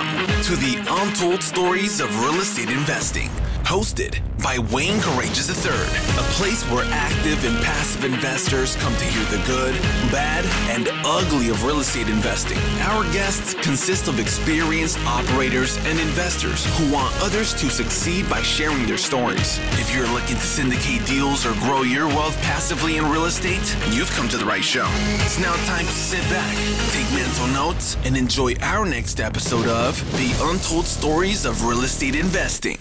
Welcome to the Untold Stories of Real Estate Investing, hosted by Wayne Courreges III, a place where active and passive investors come to hear the good, bad, and ugly of real estate investing. Our guests consist of experienced operators and investors who want others to succeed by sharing their stories. If you're looking to syndicate deals or grow your wealth passively in real estate, you've come to the right show. It's now time to sit back, take mental notes, and enjoy our next episode of The Untold Stories of Real Estate Investing.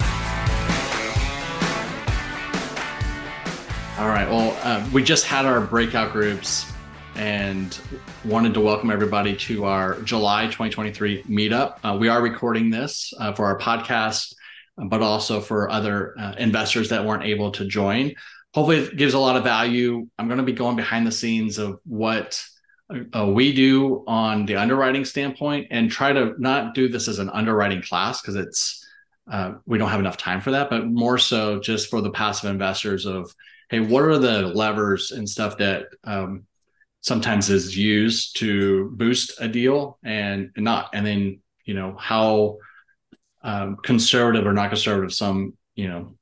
All right. Well, uh, we just had our breakout groups and wanted to welcome everybody to our July 2023 meetup. Uh, we are recording this uh, for our podcast, but also for other uh, investors that weren't able to join. Hopefully, it gives a lot of value. I'm going to be going behind the scenes of what uh, we do on the underwriting standpoint and try to not do this as an underwriting class because it's uh, we don't have enough time for that, but more so just for the passive investors of hey, what are the levers and stuff that um, sometimes is used to boost a deal and, and not, and then you know how um, conservative or not conservative some you know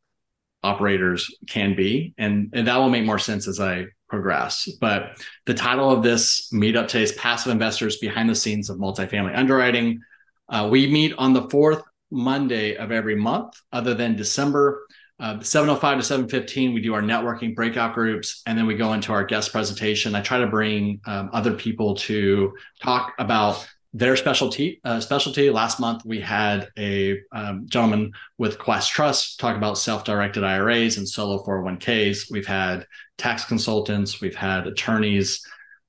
operators can be, and and that will make more sense as I progress. But the title of this meetup today is Passive Investors Behind the Scenes of Multifamily Underwriting. Uh, we meet on the fourth Monday of every month, other than December. Uh, 705 to 715, we do our networking breakout groups, and then we go into our guest presentation. I try to bring um, other people to talk about their specialty. Uh, specialty. Last month, we had a um, gentleman with Quest Trust talk about self-directed IRAs and solo 401ks. We've had tax consultants, we've had attorneys,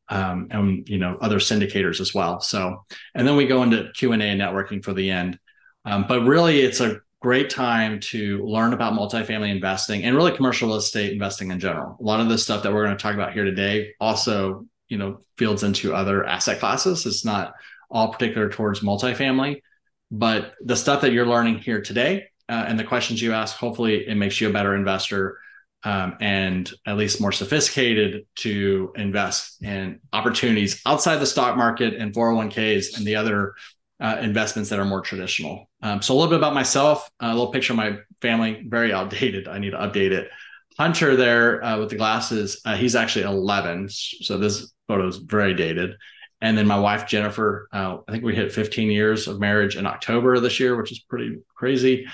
um, and you know other syndicators as well. So, and then we go into Q and A and networking for the end. Um, but really, it's a great time to learn about multifamily investing and really commercial real estate investing in general. A lot of the stuff that we're going to talk about here today also, you know, fields into other asset classes. It's not all particular towards multifamily, but the stuff that you're learning here today uh, and the questions you ask, hopefully it makes you a better investor um, and at least more sophisticated to invest in opportunities outside the stock market and 401ks and the other uh, investments that are more traditional. Um, so a little bit about myself, a little picture of my family, very outdated. I need to update it. Hunter there uh, with the glasses, uh, he's actually 11. So this photo is very dated. And then my wife, Jennifer, uh, I think we hit 15 years of marriage in October of this year, which is pretty crazy.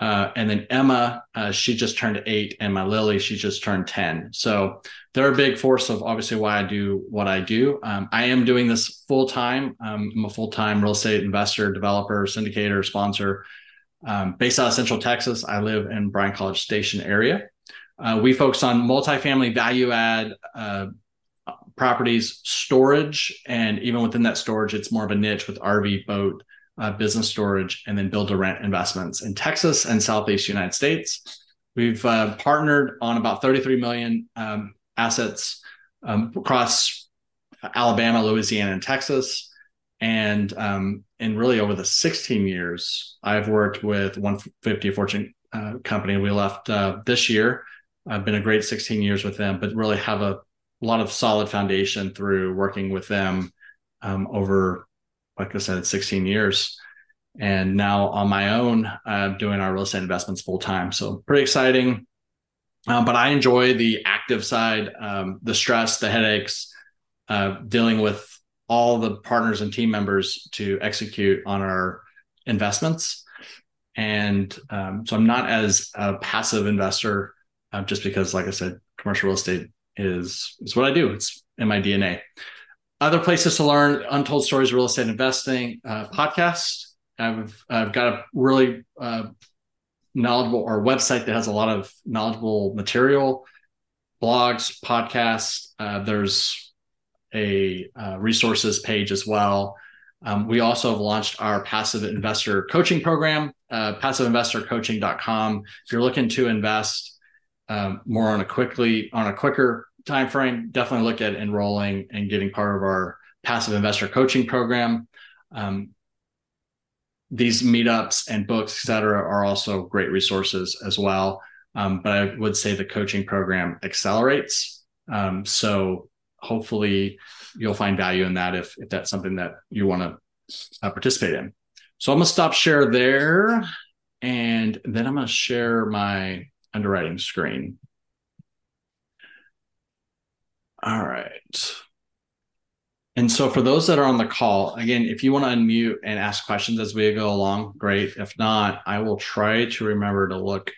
Uh, and then Emma, uh, she just turned eight, and my Lily, she just turned 10. So they're a big force of obviously why I do what I do. Um, I am doing this full time. Um, I'm a full time real estate investor, developer, syndicator, sponsor. Um, based out of Central Texas, I live in Bryan College Station area. Uh, we focus on multifamily value add uh, properties, storage, and even within that storage, it's more of a niche with RV, boat, uh, business storage, and then build to rent investments in Texas and Southeast United States. We've uh, partnered on about 33 million um, assets um, across Alabama, Louisiana, and Texas. And um, and really over the 16 years, I've worked with 150 Fortune uh, company. We left uh, this year. I've been a great 16 years with them, but really have a lot of solid foundation through working with them um, over like I said, 16 years. And now on my own, uh, doing our real estate investments full time. So pretty exciting. Um, but I enjoy the active side, um, the stress, the headaches, uh, dealing with all the partners and team members to execute on our investments. And um, so I'm not as a passive investor, uh, just because, like I said, commercial real estate is is what I do. It's in my DNA. Other places to learn Untold Stories Real Estate Investing uh, podcast. I've, I've got a really uh, knowledgeable or website that has a lot of knowledgeable material, blogs, podcasts. Uh, there's a uh, resources page as well. Um, we also have launched our passive investor coaching program, uh, passiveinvestorcoaching.com. If you're looking to invest um, more on a quickly on a quicker time frame, definitely look at enrolling and getting part of our passive investor coaching program. Um, these meetups and books, et cetera, are also great resources as well. Um, but I would say the coaching program accelerates. Um, so hopefully you'll find value in that if, if that's something that you want to uh, participate in. So I'm going to stop share there. And then I'm going to share my underwriting screen. All right. And so for those that are on the call, again, if you want to unmute and ask questions as we go along, great. If not, I will try to remember to look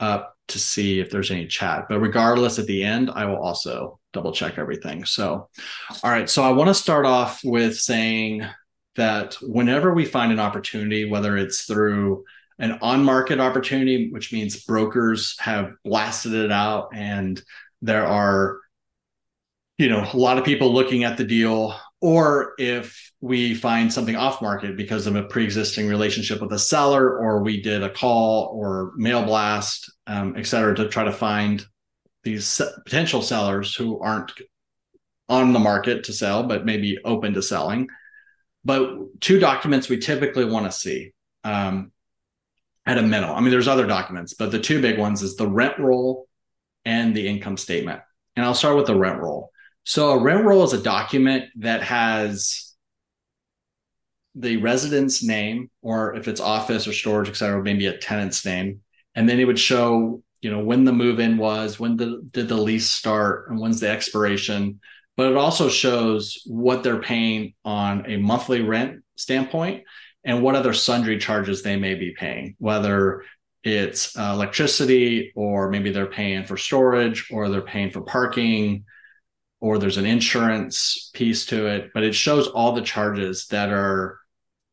up to see if there's any chat. But regardless, at the end, I will also double check everything. So, all right. So I want to start off with saying that whenever we find an opportunity, whether it's through an on market opportunity, which means brokers have blasted it out and there are you know a lot of people looking at the deal or if we find something off market because of a pre-existing relationship with a seller or we did a call or mail blast um, et cetera to try to find these potential sellers who aren't on the market to sell but maybe open to selling. But two documents we typically want to see um, at a minimum. I mean there's other documents but the two big ones is the rent roll and the income statement. And i'll start with the rent roll so a rent roll is a document that has the resident's name, or if it's office or storage, et cetera, maybe a tenant's name. And then it would show, you know, when the move-in was, when the, did the lease start, and when's the expiration. But it also shows what they're paying on a monthly rent standpoint and what other sundry charges they may be paying, whether it's uh, electricity or maybe they're paying for storage or they're paying for parking or there's an insurance piece to it, but it shows all the charges that are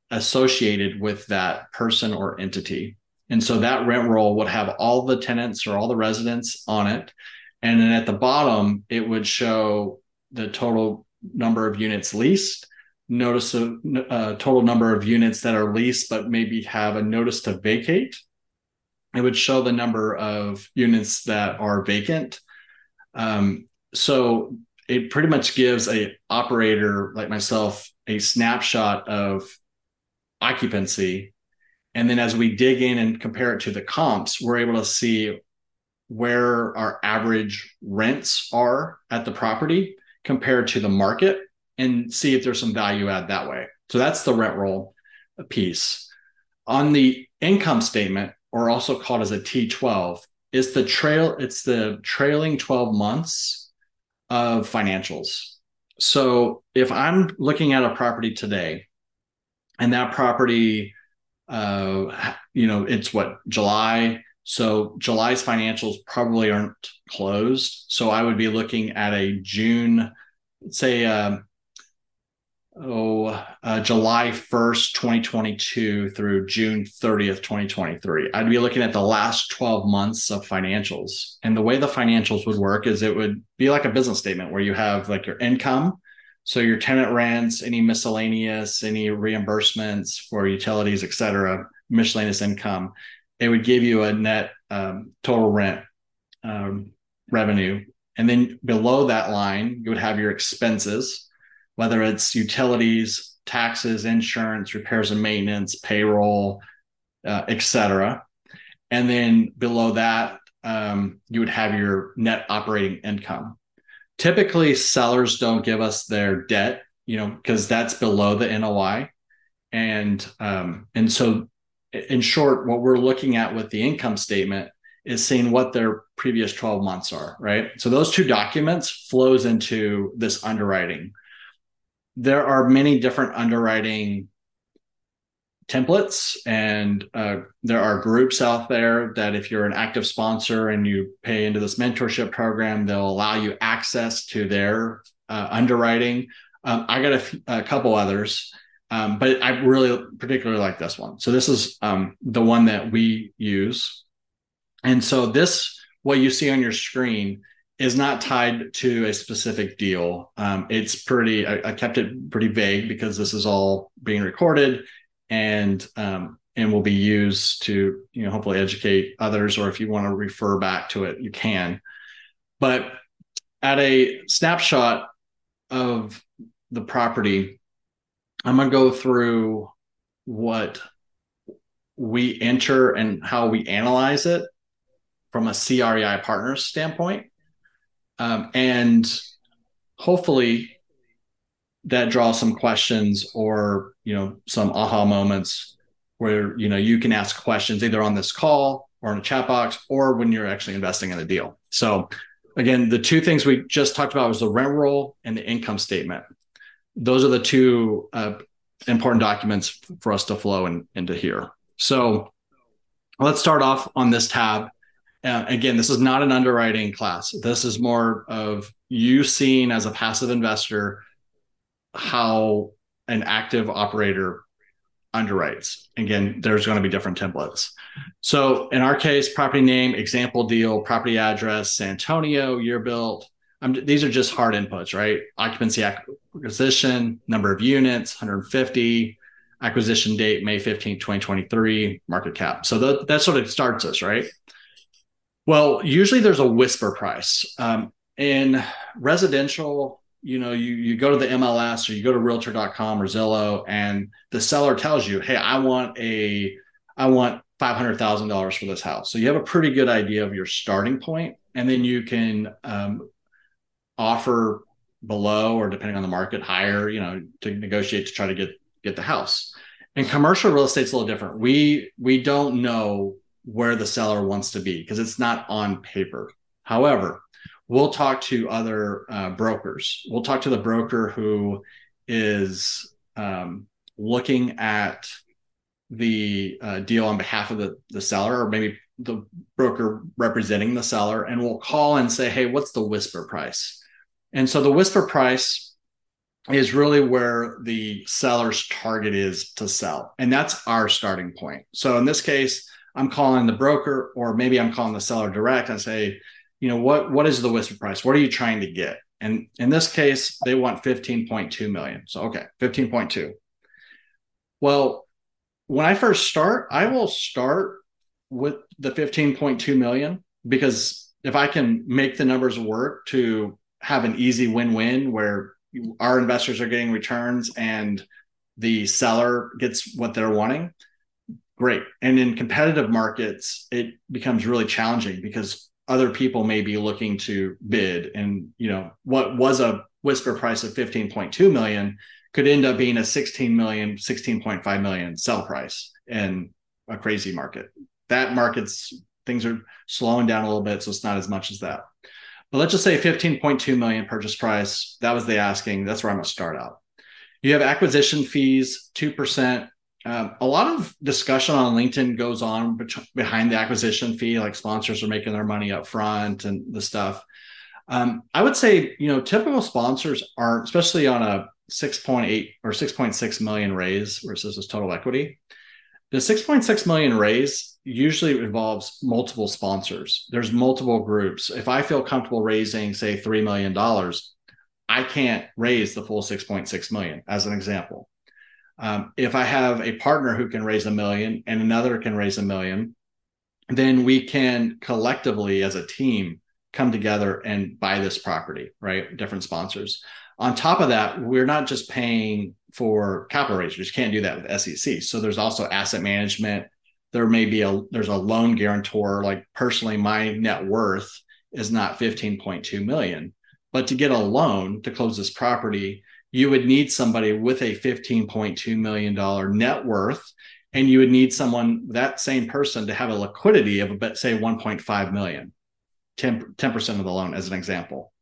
associated with that person or entity. And so that rent roll would have all the tenants or all the residents on it. And then at the bottom, it would show the total number of units leased, notice of uh, total number of units that are leased, but maybe have a notice to vacate. It would show the number of units that are vacant. Um, so it pretty much gives a operator like myself a snapshot of occupancy. And then as we dig in and compare it to the comps we're able to see where our average rents are at the property compared to the market and see if there's some value add that way. So that's the rent roll piece. On the income statement or also called as a t12 is the trail it's the trailing 12 months of financials. So if I'm looking at a property today and that property, uh, you know, it's what July. So July's financials probably aren't closed. So I would be looking at a June, say, uh, oh, uh, July 1st, 2022 through June 30th, 2023. I'd be looking at the last 12 months of financials. And the way the financials would work is it would be like a business statement where you have like your income. So your tenant rents, any miscellaneous, any reimbursements for utilities, et cetera, miscellaneous income. It would give you a net um, total rent um, revenue. And then below that line, you would have your expenses whether it's utilities, taxes, insurance, repairs and maintenance, payroll, uh, etc. And then below that, um, you would have your net operating income. Typically, sellers don't give us their debt, you know, because that's below the NOI, and um, and so, in short, what we're looking at with the income statement is seeing what their previous 12 months are, right? So those two documents flows into this underwriting there are many different underwriting templates and uh, there are groups out there that if you're an active sponsor and you pay into this mentorship program they'll allow you access to their uh, underwriting. Um, i got a, f- a couple others um, but i really particularly like this one. So this is um, the one that we use. And so this what you see on your screen is not tied to a specific deal. Um, it's pretty, I, I, kept it pretty vague because this is all being recorded and um, and will be used to you know hopefully educate others or if you want to refer back to it you can. But at a snapshot of the property, I'm going to go through what we enter and how we analyze it from a CREI partners standpoint um, and hopefully that draws some questions or you know some aha moments where you know you can ask questions either on this call or in a chat box or when you're actually investing in a deal. So again, the two things we just talked about was the rent roll and the income statement. Those are the two uh, important documents for us to flow in, into here. So let's start off on this tab. Uh, again, this is not an underwriting class. This is more of you seeing as a passive investor how an active operator underwrites. Again, there's going to be different templates. So in our case, property name, example deal, property address, San Antonio, year built. I'm, these are just hard inputs, right? Occupancy acquisition, number of units, 150, acquisition date, May 15, 2023, market cap. So that, that sort of starts us, right? Well, usually there's a whisper price. Um, in residential you know you you go to the MLS or you go to realtor.com or Zillow and the seller tells you, "Hey, I want a I want $500,000 for this house." So you have a pretty good idea of your starting point and then you can um, offer below or depending on the market higher, you know, to negotiate to try to get get the house. And commercial real estate's a little different. We we don't know where the seller wants to be because it's not on paper. However, we'll talk to other uh, brokers. We'll talk to the broker who is um, looking at the uh, deal on behalf of the, the seller, or maybe the broker representing the seller, and we'll call and say, hey, what's the whisper price? And so the whisper price is really where the seller's target is to sell. And that's our starting point. So in this case, I'm calling the broker, or maybe I'm calling the seller direct and say, you know what what is the whisper price? What are you trying to get? And in this case they want 15.2 million. So okay 15.2 well when i first start i will start with the 15.2 million because if i can make the numbers work to have an easy win-win where our investors are getting returns and the seller gets what they're wanting great. And in competitive markets it becomes really challenging because other people may be looking to bid and you know what was a whisper price of 15.2 million could end up being a 16 million 16.5 million sell price in a crazy market. That market's things are slowing down a little bit so it's not as much as that. But let's just say 15.2 million purchase price. That was the asking. That's where i'm going to start out. You have acquisition fees 2% um, a lot of discussion on LinkedIn goes on behind the acquisition fee, like sponsors are making their money up front and the stuff. Um, I would say, you know, typical sponsors aren't, especially on a 6.8 or 6.6 million raise versus this total equity. The 6.6 million raise usually involves multiple sponsors. There's multiple groups. If I feel comfortable raising, say, $3 million, I can't raise the full 6.6 million as an example. Um, if I have a partner who can raise a million and another can raise a million, then we can collectively as a team come together and buy this property, right? Different sponsors. On top of that, we're not just paying for capital raisers. You can't do that with SEC. So there's also asset management. There may be a there's a loan guarantor. Like personally, my net worth is not 15.2 million. But to get a loan to close this property, you would need somebody with a $15.2 million net worth and you would need someone that same person to have a liquidity of about say 1.5 million 10, 10% of the loan as an example.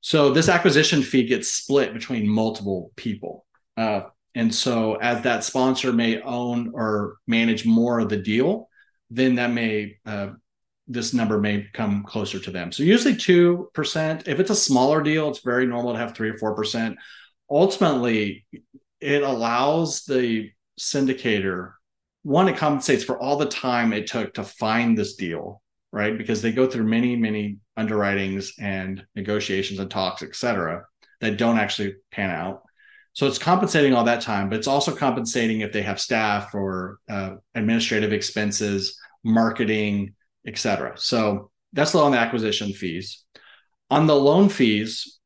So this acquisition fee gets split between multiple people. Uh, and so as that sponsor may own or manage more of the deal then that may uh, this number may come closer to them. So usually 2% if it's a smaller deal it's very normal to have 3 or 4% ultimately it allows the syndicator one it compensates for all the time it took to find this deal right? Because they go through many many underwritings and negotiations and talks et cetera that don't actually pan out. So it's compensating all that time but it's also compensating if they have staff or uh, administrative expenses marketing et cetera. So that's on the acquisition fees. On the loan fees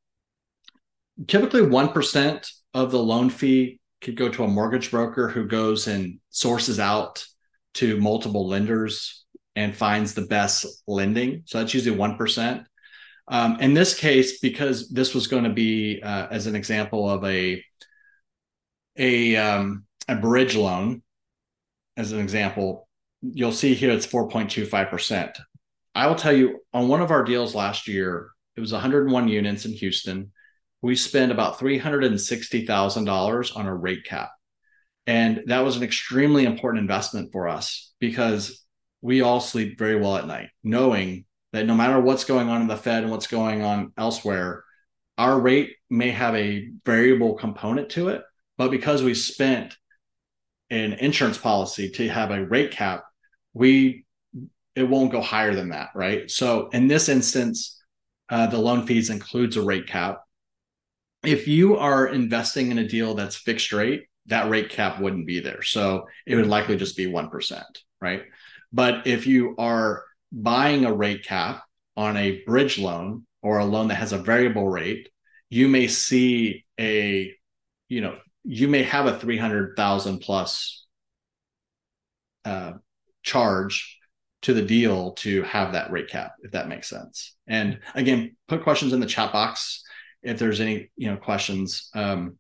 typically 1% of the loan fee could go to a mortgage broker who goes and sources out to multiple lenders and finds the best lending. So that's usually 1%. Um, in this case, because this was going to be uh, as an example of a a um, a bridge loan, as an example, you'll see here it's 4.25 percent. I will tell you on one of our deals last year, it was 101 units in Houston. We spent about $360,000 on a rate cap. And that was an extremely important investment for us because we all sleep very well at night, knowing that no matter what's going on in the Fed and what's going on elsewhere, our rate may have a variable component to it. But because we spent an insurance policy to have a rate cap, we it won't go higher than that, right? So in this instance, uh, the loan fees includes a rate cap. If you are investing in a deal that's fixed rate, that rate cap wouldn't be there. So it would likely just be 1%, right? But if you are buying a rate cap on a bridge loan or a loan that has a variable rate, you may see a, you know, you may have a 300,000 plus uh, charge to the deal to have that rate cap, if that makes sense. And again, put questions in the chat box if there's any, you know, questions. Um,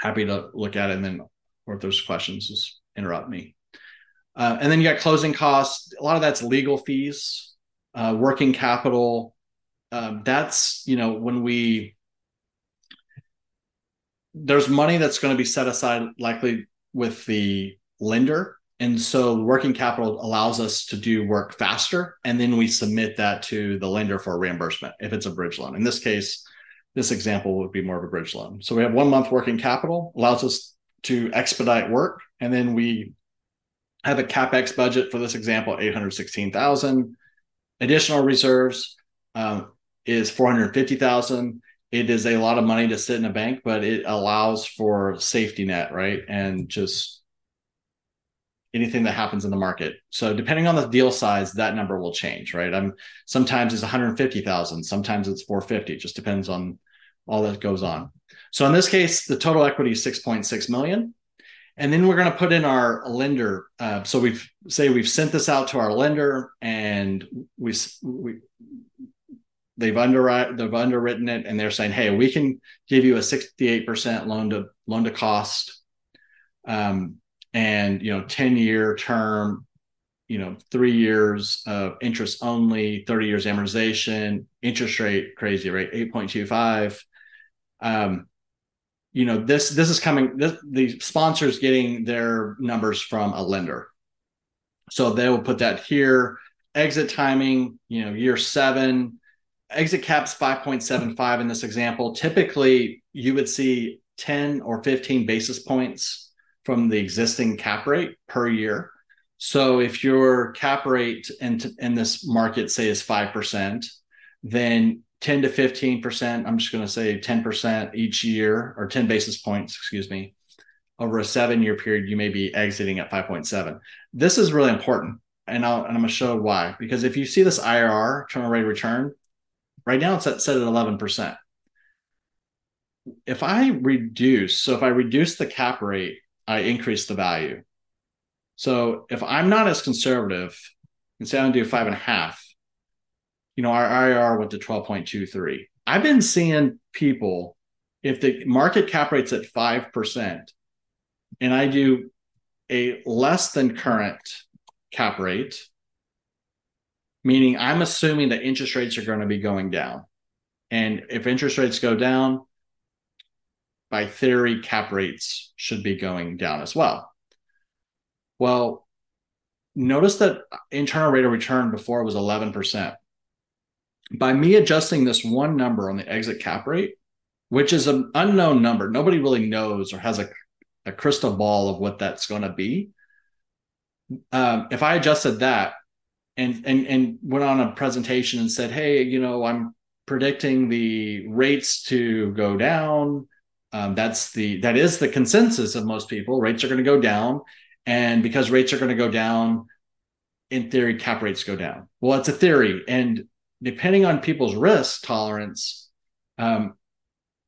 happy to look at it and then, or if there's questions, just interrupt me. Uh, and then you got closing costs. A lot of that's legal fees, uh, working capital. Um, that's you know when we there's money that's going to be set aside likely with the lender and so working capital allows us to do work faster and then we submit that to the lender for reimbursement if it's a bridge loan in this case this example would be more of a bridge loan. So we have one month working capital allows us to expedite work and then we have a capex budget for this example 816000 additional reserves um, is 450000 it is a lot of money to sit in a bank but it allows for safety net right? And just anything that happens in the market. So depending on the deal size that number will change right? I'm sometimes it's 150000 sometimes it's 450 it just depends on all that goes on. So in this case the total equity is 6.6 million. And then we're going to put in our lender. Uh, so we've say we've sent this out to our lender, and we we they've underwrite they've underwritten it, and they're saying, hey, we can give you a sixty eight percent loan to loan to cost, um, and you know ten year term, you know three years of interest only, thirty years amortization, interest rate crazy rate eight point two five. Um, you know this this is coming this, the sponsors getting their numbers from a lender. So they will put that here. Exit timing you know year seven. Exit caps 5.75 in this example. Typically you would see 10 or 15 basis points from the existing cap rate per year so if your cap rate in, in this market say is 5% then 10 to 15%, I'm just going to say 10% each year or 10 basis points, excuse me, over a seven year period, you may be exiting at 5.7. This is really important. And, and I'm going to show why. Because if you see this IRR, internal rate of return, right now it's at, set at 11%. If I reduce, so if I reduce the cap rate, I increase the value. So if I'm not as conservative and say to do five and a half, you know, our IR went to 12.23. I've been seeing people, if the market cap rate's at 5%, and I do a less than current cap rate, meaning I'm assuming that interest rates are going to be going down. And if interest rates go down, by theory, cap rates should be going down as well. Well, notice that internal rate of return before was 11% by me adjusting this one number on the exit cap rate, which is an unknown number, nobody really knows or has a, a crystal ball of what that's going to be. Um, if I adjusted that and, and and went on a presentation and said, "Hey, you know, I'm predicting the rates to go down," um, that's the that is the consensus of most people. Rates are going to go down, and because rates are going to go down, in theory, cap rates go down. Well, it's a theory, and depending on people's risk tolerance, um,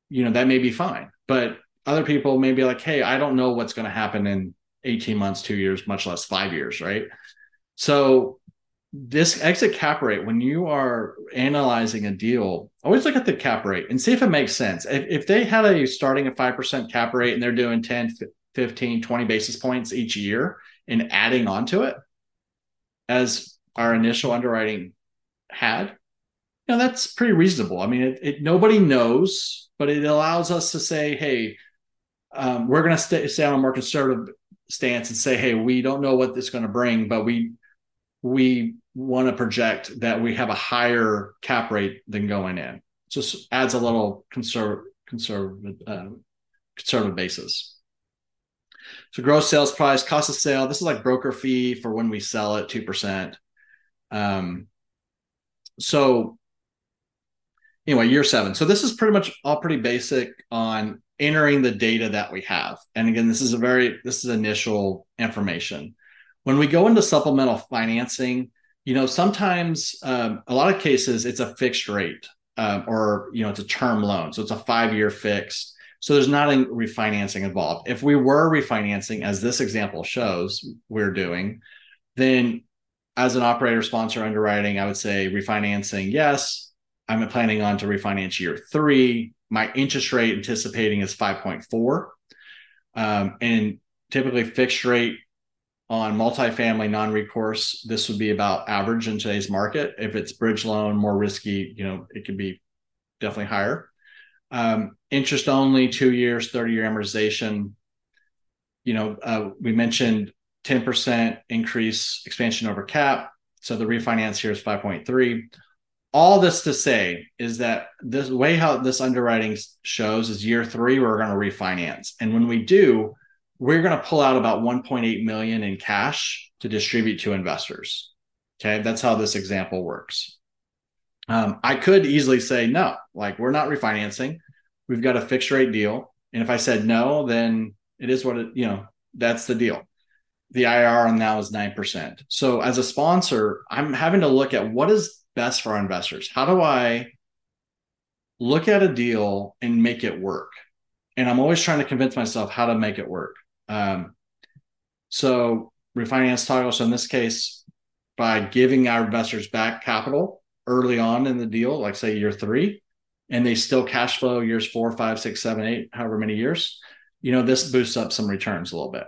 you know, that may be fine. But other people may be like, hey, I don't know what's going to happen in 18 months, two years, much less five years, right? So this exit cap rate, when you are analyzing a deal, always look at the cap rate and see if it makes sense. If, if they had a starting at 5% cap rate and they're doing 10, 15, 20 basis points each year and adding on to it, as our initial underwriting had, you know, that's pretty reasonable. I mean, it, it nobody knows, but it allows us to say, hey, um, we're going to stay, stay on a more conservative stance and say, hey, we don't know what this is going to bring, but we we want to project that we have a higher cap rate than going in. Just adds a little conservative conservative uh, conservative basis. So gross sales price, cost of sale. This is like broker fee for when we sell it, two percent. Um, so anyway, year seven. So this is pretty much all pretty basic on entering the data that we have. And again, this is a very this is initial information. When we go into supplemental financing, you know, sometimes um, a lot of cases it's a fixed rate um, or you know it's a term loan, so it's a five year fixed. So there's not a refinancing involved. If we were refinancing, as this example shows, we're doing, then as an operator sponsor underwriting, I would say refinancing, yes. I'm planning on to refinance year three my interest rate anticipating is 5.4 um, and typically fixed rate on multifamily non-recourse this would be about average in today's market. If it's bridge loan more risky you know it could be definitely higher. Um, interest only two years 30 year amortization. You know uh, we mentioned 10% increase expansion over cap. So the refinance here is 5.3 all this to say is that this way how this underwriting shows is year three we're going to refinance. And when we do we're going to pull out about 1.8 million in cash to distribute to investors okay that's how this example works um, i could easily say no like we're not refinancing we've got a fixed rate deal and if i said no then it is what it you know that's the deal the IR on now is 9%. So as a sponsor, I'm having to look at what is best for our investors? How do I look at a deal and make it work? And I'm always trying to convince myself how to make it work. Um, so refinance toggle. So in this case, by giving our investors back capital early on in the deal, like say year three, and they still cash flow years four, five, six, seven, eight, however many years, you know, this boosts up some returns a little bit.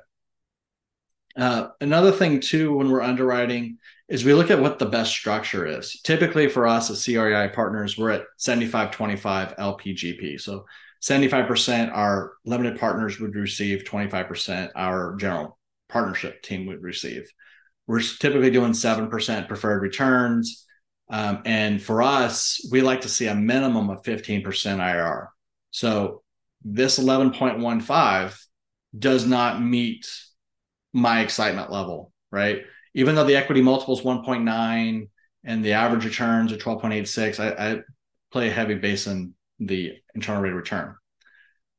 Uh, another thing too, when we're underwriting, is we look at what the best structure is. Typically for us as CREI partners, we're at 75 25 LPGP. So 75% our limited partners would receive, 25% our general partnership team would receive. We're typically doing 7% preferred returns. Um, and for us, we like to see a minimum of 15% IRR. So this 11.15 does not meet my excitement level, right? even though the equity multiple is 1.9 and the average returns are 12.86, I, I play a heavy base in the internal rate of return.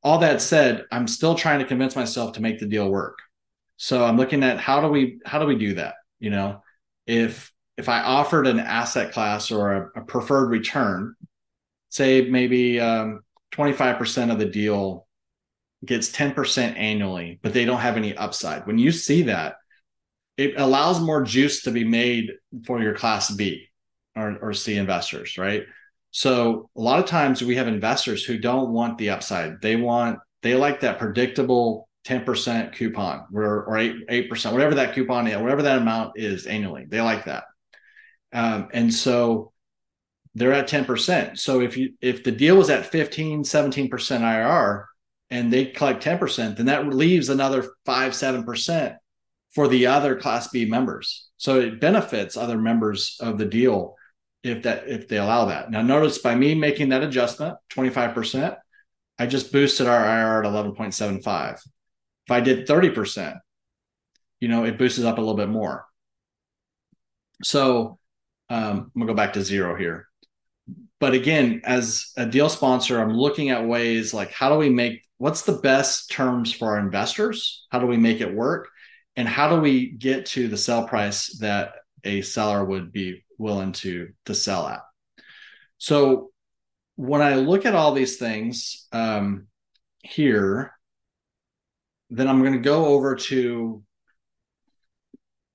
All that said, I'm still trying to convince myself to make the deal work. So I'm looking at how do we how do we do that? You know, if if I offered an asset class or a, a preferred return, say maybe um, 25% of the deal gets 10% annually, but they don't have any upside. When you see that, it allows more juice to be made for your class B or, or C investors, right? So a lot of times we have investors who don't want the upside. They want they like that predictable 10% coupon or, or 8 8%, whatever that coupon is, whatever that amount is annually. They like that. Um, and so they're at 10%. So if you if the deal was at 15, 17% IRR and they collect 10%, then that leaves another 5, 7% for the other class B members. So it benefits other members of the deal if that if they allow that. Now notice by me making that adjustment, 25%, I just boosted our IRR to 11.75. If I did 30%, you know, it boosts up a little bit more. So um, I'm gonna go back to zero here. But again, as a deal sponsor, I'm looking at ways like how do we make what's the best terms for our investors? How do we make it work? and how do we get to the sell price that a seller would be willing to to sell at so when i look at all these things um, here then i'm going to go over to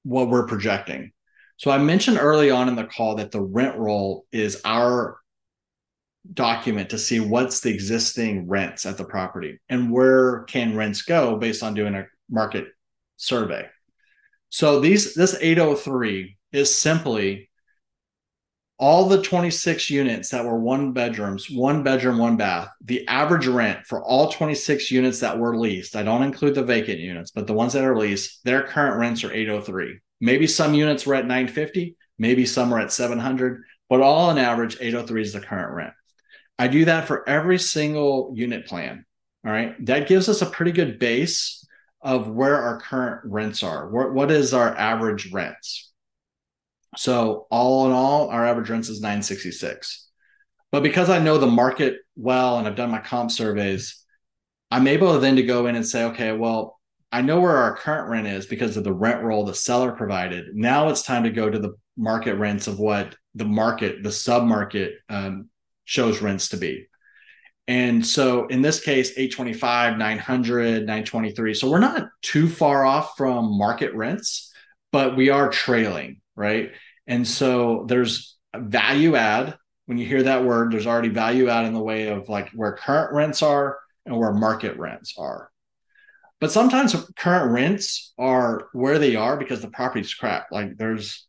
what we're projecting So I mentioned early on in the call that the rent roll is our document to see what's the existing rents at the property and where can rents go based on doing a market survey. So these this 803 is simply all the 26 units that were one bedrooms, one bedroom, one bath, the average rent for all 26 units that were leased, I don't include the vacant units, but the ones that are leased, their current rents are 803. Maybe some units were at 950, maybe some are at 700, but all on average 803 is the current rent. I do that for every single unit plan. All right. That gives us a pretty good base of where our current rents are. what, what is our average rents? So all in all, our average rents is 966. But because I know the market well and I've done my comp surveys, I'm able then to go in and say, okay, well, I know where our current rent is because of the rent roll the seller provided. Now it's time to go to the market rents of what the market, the sub market um, shows rents to be. And so in this case, 825, 900, 923. So we're not too far off from market rents, but we are trailing right? And so there's value add. When you hear that word, there's already value add in the way of like where current rents are and where market rents are. But sometimes current rents are where they are because the property's crap. Like there's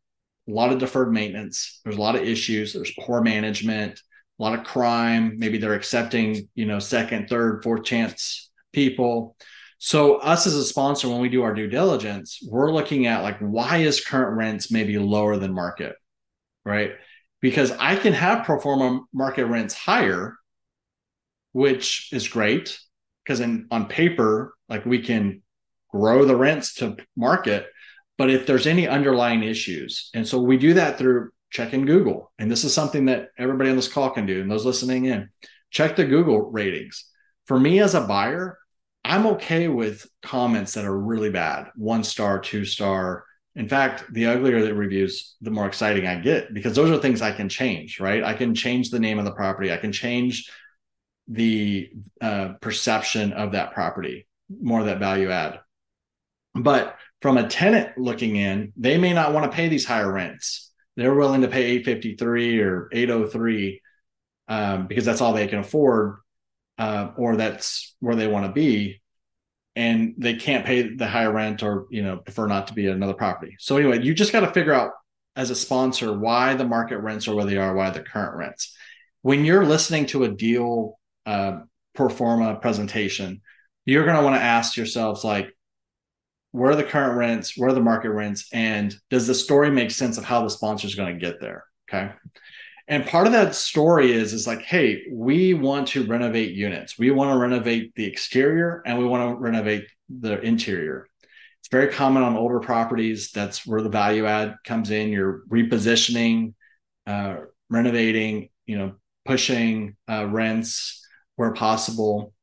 a lot of deferred maintenance, there's a lot of issues, there's poor management, a lot of crime. Maybe they're accepting, you know, second, third, fourth chance people. So us as a sponsor, when we do our due diligence, we're looking at like why is current rents maybe lower than market, right? Because I can have pro forma market rents higher, which is great because in on paper, like we can grow the rents to market. But if there's any underlying issues, and so we do that through checking Google, and this is something that everybody on this call can do, and those listening in, check the Google ratings. For me as a buyer, I'm okay with comments that are really bad, one star, two star. In fact, the uglier the reviews, the more exciting I get because those are things I can change, right? I can change the name of the property. I can change the uh, perception of that property, more of that value add. But from a tenant looking in, they may not want to pay these higher rents. They're willing to pay 853 or 803 um, because that's all they can afford uh, or that's where they want to be and they can't pay the higher rent or you know prefer not to be at another property. So anyway you just got to figure out as a sponsor why the market rents are where they are why the current rents. When you're listening to a deal uh, pro forma presentation you're going to want to ask yourselves like where are the current rents where are the market rents and does the story make sense of how the sponsor is going to get there? Okay and part of that story is is like hey we want to renovate units. We want to renovate the exterior and we want to renovate the interior. It's very common on older properties. That's where the value add comes in. You're repositioning uh, renovating you know pushing uh, rents where possible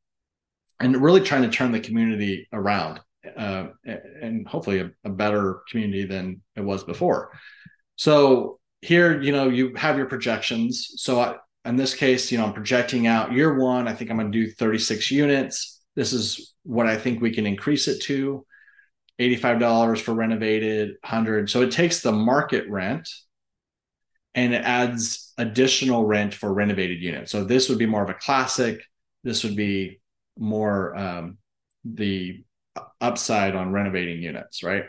and really trying to turn the community around uh, and hopefully a, a better community than it was before. So here, you know, you have your projections. So I, in this case, you know, I'm projecting out year one. I think I'm going to do 36 units. This is what I think we can increase it to. $85 for renovated, 100. So it takes the market rent and it adds additional rent for renovated units. So this would be more of a classic. This would be more um, the upside on renovating units, right?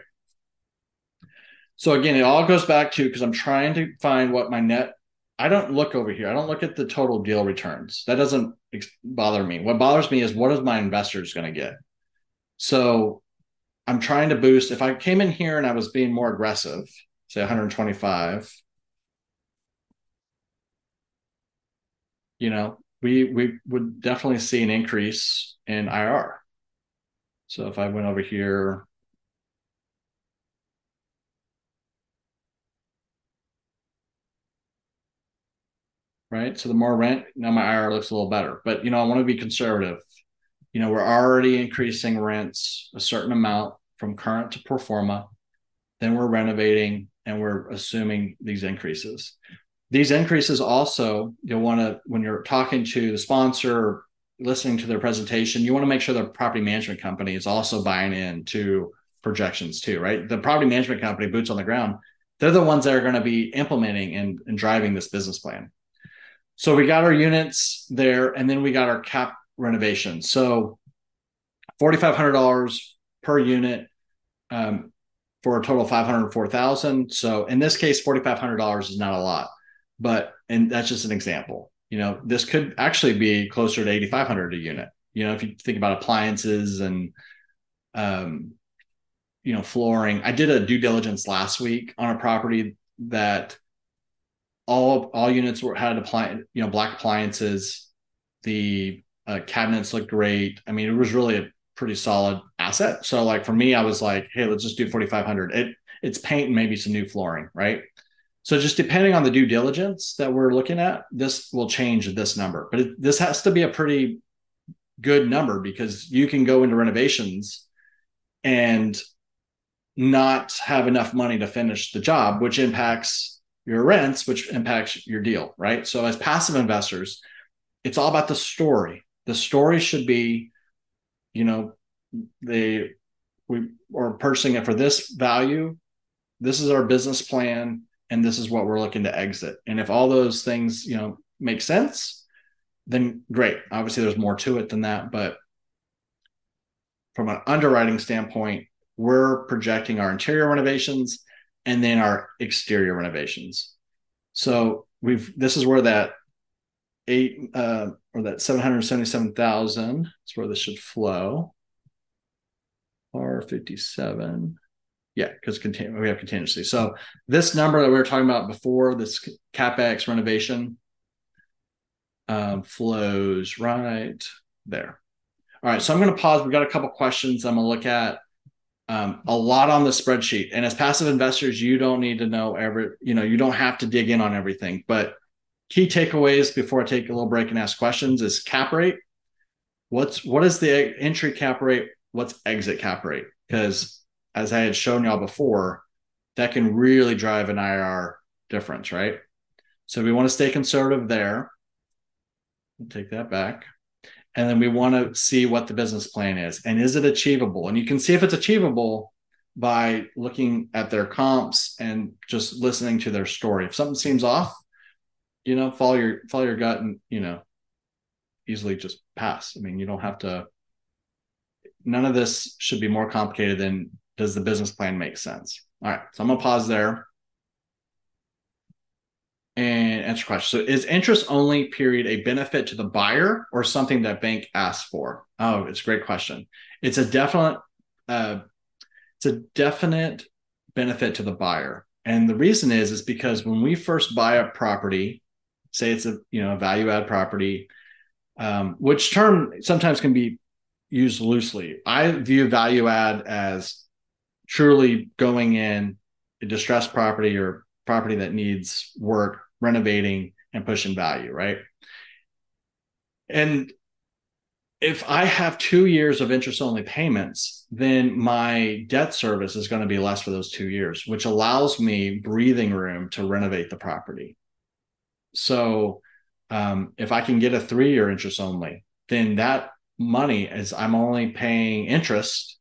So again, it all goes back to because I'm trying to find what my net. I don't look over here. I don't look at the total deal returns. That doesn't bother me. What bothers me is what is my investors going to get. So I'm trying to boost. If I came in here and I was being more aggressive, say 125, you know, we we would definitely see an increase in IR. So if I went over here, right? So the more rent, now my IR looks a little better. But you know, I want to be conservative. You know, we're already increasing rents a certain amount from current to pro forma. Then we're renovating and we're assuming these increases. These increases also, you'll want to, when you're talking to the sponsor, listening to their presentation, you want to make sure the property management company is also buying in to projections too, right? The property management company, boots on the ground, they're the ones that are going to be implementing and, and driving this business plan. So we got our units there, and then we got our cap renovation. So forty five hundred dollars per unit um, for a total of five hundred four thousand. So in this case, forty five hundred dollars is not a lot, but and that's just an example. You know, this could actually be closer to eighty five hundred a unit. You know, if you think about appliances and um, you know, flooring. I did a due diligence last week on a property that all all units were had appliance, you know, black appliances. The uh, cabinets looked great. I mean, it was really a pretty solid asset. So, like for me, I was like, hey, let's just do forty five hundred. It it's paint and maybe some new flooring, right? So, just depending on the due diligence that we're looking at, this will change this number. But it, this has to be a pretty good number because you can go into renovations and not have enough money to finish the job, which impacts your rents, which impacts your deal, right? So, as passive investors, it's all about the story. The story should be, you know, they we are purchasing it for this value. This is our business plan, and this is what we're looking to exit. And if all those things, you know, make sense, then great. Obviously, there's more to it than that, but from an underwriting standpoint, we're projecting our interior renovations and then our exterior renovations. So we've this is where that eight uh, or that seven hundred seventy seven thousand is where this should flow. R fifty seven. Yeah, because contain- we have contingency. So this number that we were talking about before, this capex renovation, um, flows right there. All right, so I'm going to pause. We've got a couple questions I'm going to look at um, a lot on the spreadsheet. And as passive investors, you don't need to know every, you know, you don't have to dig in on everything. But key takeaways before I take a little break and ask questions is cap rate. What's what is the entry cap rate? What's exit cap rate? Because as I had shown y'all before, that can really drive an IR difference, right? So we want to stay conservative there. take that back and then we want to see what the business plan is and is it achievable? And you can see if it's achievable by looking at their comps and just listening to their story. If something seems off you know follow your follow your gut and you know easily just pass. I mean you don't have to none of this should be more complicated than does the business plan make sense? All right so i'm gonna pause there and answer question. So is interest only period a benefit to the buyer or something that bank asks for? Oh, it's a great question. It's a definite uh, it's a definite benefit to the buyer. And the reason is is because when we first buy a property, say it's a you know a value add property, um, which term sometimes can be used loosely. I view value add as truly going in a distressed property or property that needs work, renovating, and pushing value, right? And if I have two years of interest only payments, then my debt service is going to be less for those two years, which allows me breathing room to renovate the property. So um, if I can get a three year interest only, then that money is I'm only paying interest.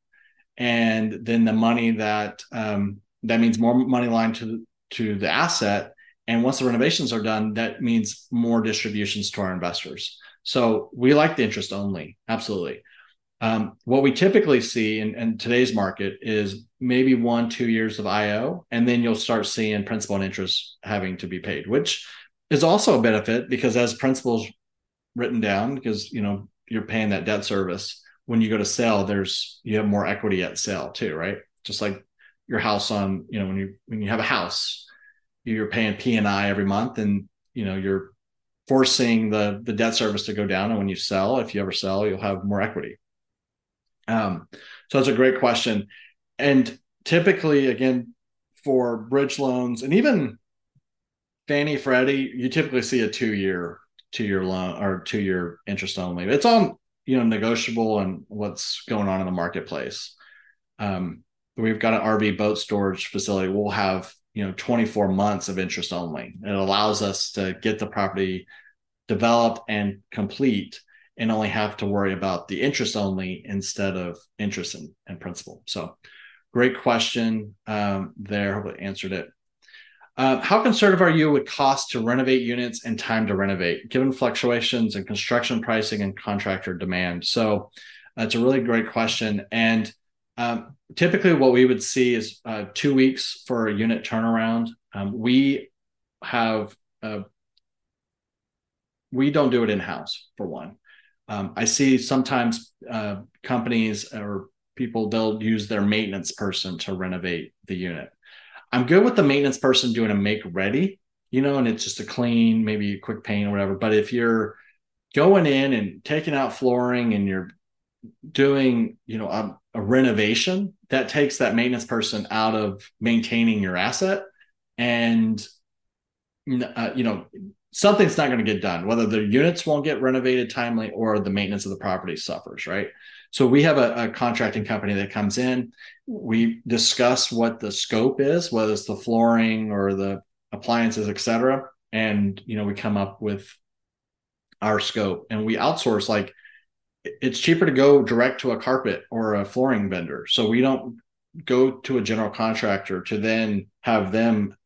And then the money that um, that means more money line to to the asset. And once the renovations are done, that means more distributions to our investors. So we like the interest only, absolutely. Um, what we typically see in, in, today's market is maybe one, two years of IO, and then you'll start seeing principal and interest having to be paid, which is also a benefit because as principal's written down, because you know you're paying that debt service. When you go to sell, there's you have more equity at sale too, right? Just like your house on you know when you when you have a house you're paying p&i every month and you know you're forcing the the debt service to go down. And when you sell if you ever sell you'll have more equity. Um, so that's a great question. And typically again for bridge loans and even fannie freddie you typically see a two year two year loan or two year interest only. It's on you know negotiable and what's going on in the marketplace. Um, we've got an RV boat storage facility, we'll have you know 24 months of interest only. It allows us to get the property developed and complete and only have to worry about the interest only instead of interest and, and principal. So great question um, there. Hopefully answered it. Uh, how conservative are you with cost to renovate units and time to renovate, given fluctuations in construction pricing and contractor demand? So that's a really great question. And um, typically, what we would see is uh, two weeks for a unit turnaround. Um, we have uh, we don't do it in house for one. Um, I see sometimes uh, companies or people they'll use their maintenance person to renovate the unit. I'm good with the maintenance person doing a make ready, you know, and it's just a clean, maybe a quick paint or whatever. But if you're going in and taking out flooring and you're doing, you know, a, a renovation, that takes that maintenance person out of maintaining your asset and uh, you know something's not going to get done whether the units won't get renovated timely or the maintenance of the property suffers right? So we have a, a, contracting company that comes in. We discuss what the scope is whether it's the flooring or the appliances et cetera and you know we come up with our scope. And we outsource like it's cheaper to go direct to a carpet or a flooring vendor. So we don't go to a general contractor to then have them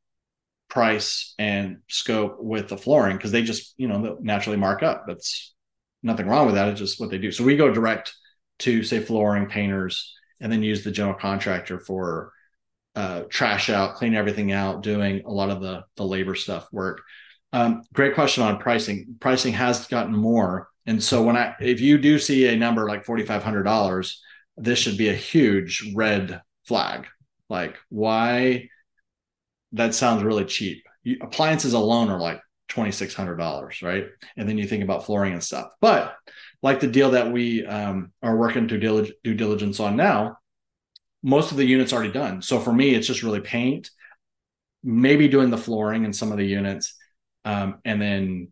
price and scope with the flooring because they just you know naturally mark up. That's nothing wrong with that it's just what they do. So we go direct to say flooring painters and then use the general contractor for uh, trash out clean everything out doing a lot of the the labor stuff work. Um, great question on pricing. Pricing has gotten more and so when i if you do see a number like $4500 this should be a huge red flag like why that sounds really cheap. You, appliances alone are like $2,600, right? And then you think about flooring and stuff. But like the deal that we um, are working due, dilig- due diligence on now, most of the units already done. So for me, it's just really paint, maybe doing the flooring in some of the units, um, and then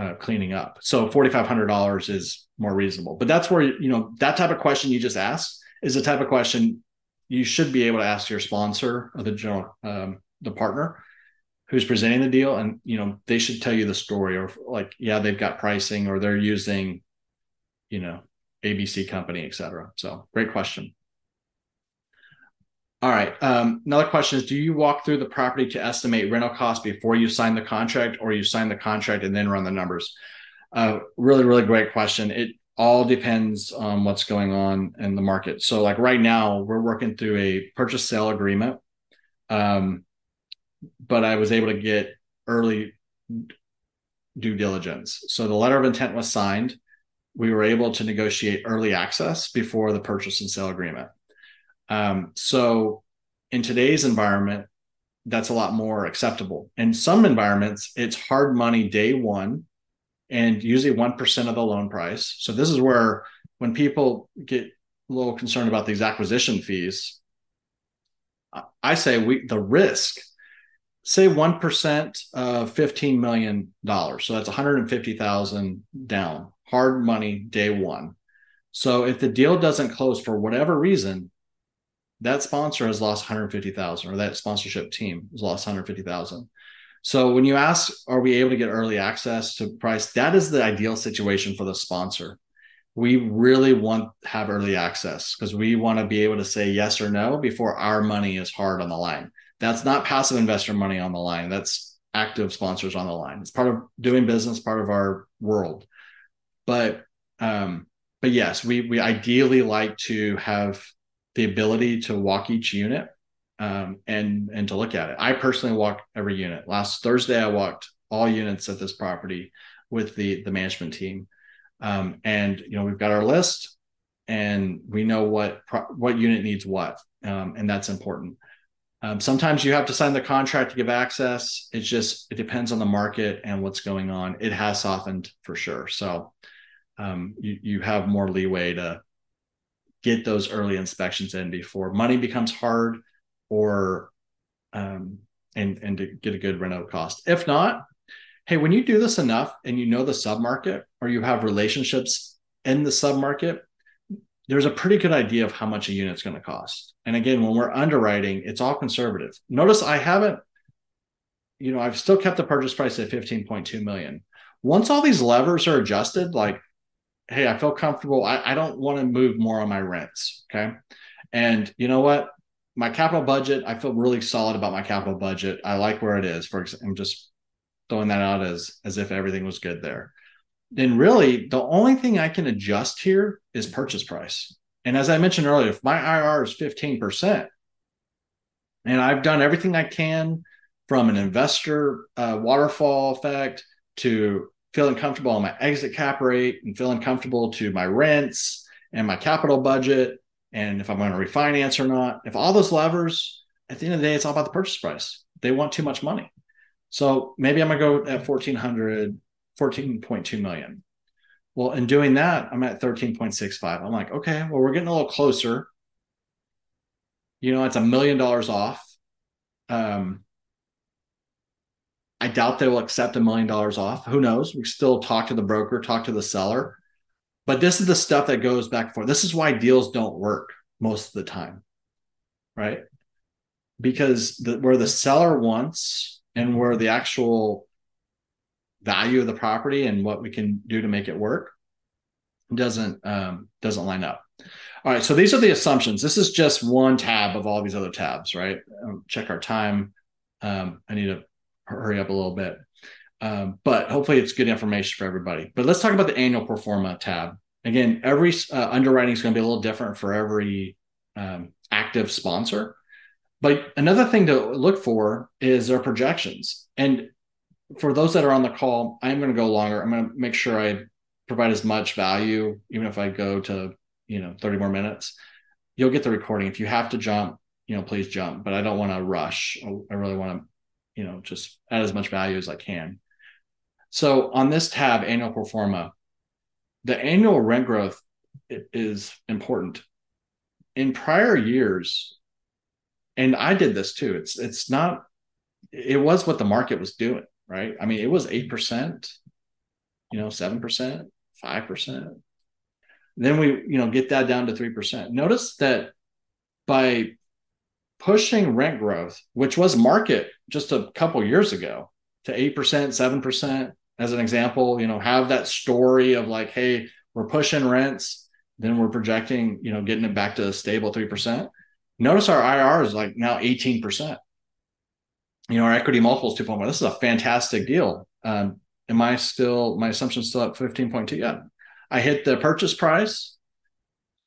uh, cleaning up. So forty five hundred dollars is more reasonable. But that's where you know that type of question you just asked is the type of question you should be able to ask your sponsor or the general um, the partner who's presenting the deal and you know they should tell you the story or like yeah they've got pricing or they're using you know abc company et cetera. so great question all right um, another question is do you walk through the property to estimate rental costs before you sign the contract or you sign the contract and then run the numbers uh, really really great question it all depends on what's going on in the market so like right now we're working through a purchase sale agreement um, but I was able to get early due diligence. So the letter of intent was signed. We were able to negotiate early access before the purchase and sale agreement. Um, so in today's environment, that's a lot more acceptable. In some environments, it's hard money day one and usually 1% of the loan price. So this is where when people get a little concerned about these acquisition fees, I say we the risk say 1% of $15 million. So that's 150,000 down, hard money day one. So if the deal doesn't close for whatever reason, that sponsor has lost 150,000 or that sponsorship team has lost 150,000. So when you ask, are we able to get early access to price? That is the ideal situation for the sponsor. We really want have early access because we want to be able to say yes or no before our money is hard on the line. That's not passive investor money on the line. That's active sponsors on the line. It's part of doing business, part of our world. But um, but yes, we we ideally like to have the ability to walk each unit um, and and to look at it. I personally walk every unit. Last Thursday, I walked all units at this property with the the management team, um, and you know we've got our list, and we know what what unit needs what, um, and that's important. Um, sometimes you have to sign the contract to give access. It's just it depends on the market and what's going on. It has softened for sure, so um, you you have more leeway to get those early inspections in before money becomes hard, or um, and and to get a good reno cost. If not, hey, when you do this enough and you know the submarket or you have relationships in the submarket, there's a pretty good idea of how much a unit's going to cost. And again, when we're underwriting, it's all conservative. Notice I haven't, you know, I've still kept the purchase price at 15.2 million. Once all these levers are adjusted, like, hey, I feel comfortable. I, I don't want to move more on my rents. Okay. And you know what? my capital budget, I feel really solid about my capital budget. I like where it is. For example, I'm just throwing that out as as if everything was good there. Then really the only thing I can adjust here is purchase price. And as I mentioned earlier, if my IR is 15%, and I've done everything I can from an investor uh, waterfall effect to feeling comfortable on my exit cap rate and feeling comfortable to my rents and my capital budget and if I'm going to refinance or not. If all those levers, at the end of the day, it's all about the purchase price. They want too much money. So maybe I'm going to go at 1400, 14.2 million. Well, in doing that, I'm at 13.65. I'm like, okay, well, we're getting a little closer. You know, it's a million dollars off. Um, I doubt they will accept a million dollars off. Who knows? We still talk to the broker, talk to the seller. But this is the stuff that goes back and forth. This is why deals don't work most of the time, right? Because the, where the seller wants and where the actual value of the property and what we can do to make it work doesn't um, doesn't line up. All right, so these are the assumptions. This is just one tab of all these other tabs, right? Um, check our time. Um, I need to hurry up a little bit. Um, but hopefully it's good information for everybody. But let's talk about the annual pro forma tab. Again, every uh, underwriting is going to be a little different for every um, active sponsor. But another thing to look for is their projections. And for those that are on the call, I'm going to go longer. I'm going to make sure I provide as much value, even if I go to you know 30 more minutes. You'll get the recording. If you have to jump, you know, please jump. But I don't want to rush. I really want to, you know, just add as much value as I can. So on this tab, annual pro forma, the annual rent growth is important. In prior years, and I did this too. It's it's not. It was what the market was doing, right? I mean, it was eight percent, you know, seven percent, five percent. Then we, you know, get that down to three percent. Notice that by pushing rent growth, which was market just a couple years ago, to eight percent, seven percent, as an example, you know, have that story of like, hey, we're pushing rents, then we're projecting, you know, getting it back to a stable 3%. Notice our IR is like now 18%. You know, our equity multiple is 2.1. This is a fantastic deal. Um, am I still, my assumption still at 15.2? Yeah. I hit the purchase price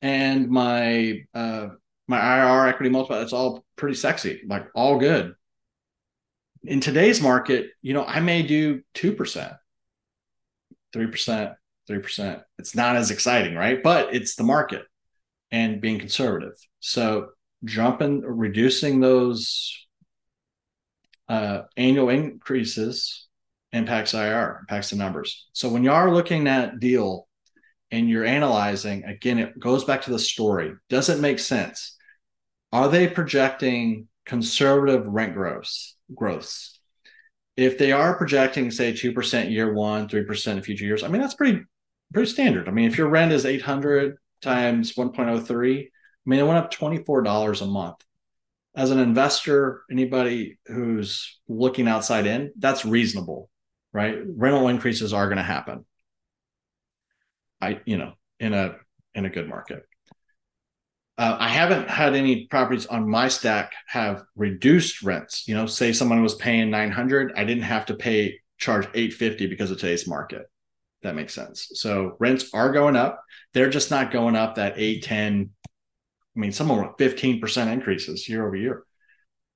and my, uh, my IR equity multiple, it's all pretty sexy, like all good. In today's market, you know, I may do 2%. 3%, 3%. It's not as exciting, right? But it's the market and being conservative. So jumping, reducing those uh, annual increases impacts IR, impacts the numbers. So when you are looking at deal and you're analyzing, again, it goes back to the story. Does it make sense? Are they projecting conservative rent growths? Growths? if they are projecting say 2% year one 3% in future years i mean that's pretty pretty standard i mean if your rent is 800 times 1.03 i mean it went up $24 a month as an investor anybody who's looking outside in that's reasonable right rental increases are going to happen i you know in a in a good market uh, I haven't had any properties on my stack have reduced rents. You know, say someone was paying 900, I didn't have to pay charge 850 because of today's market. That makes sense. So rents are going up. They're just not going up that 8, 10. I mean, some were 15% increases year over year. It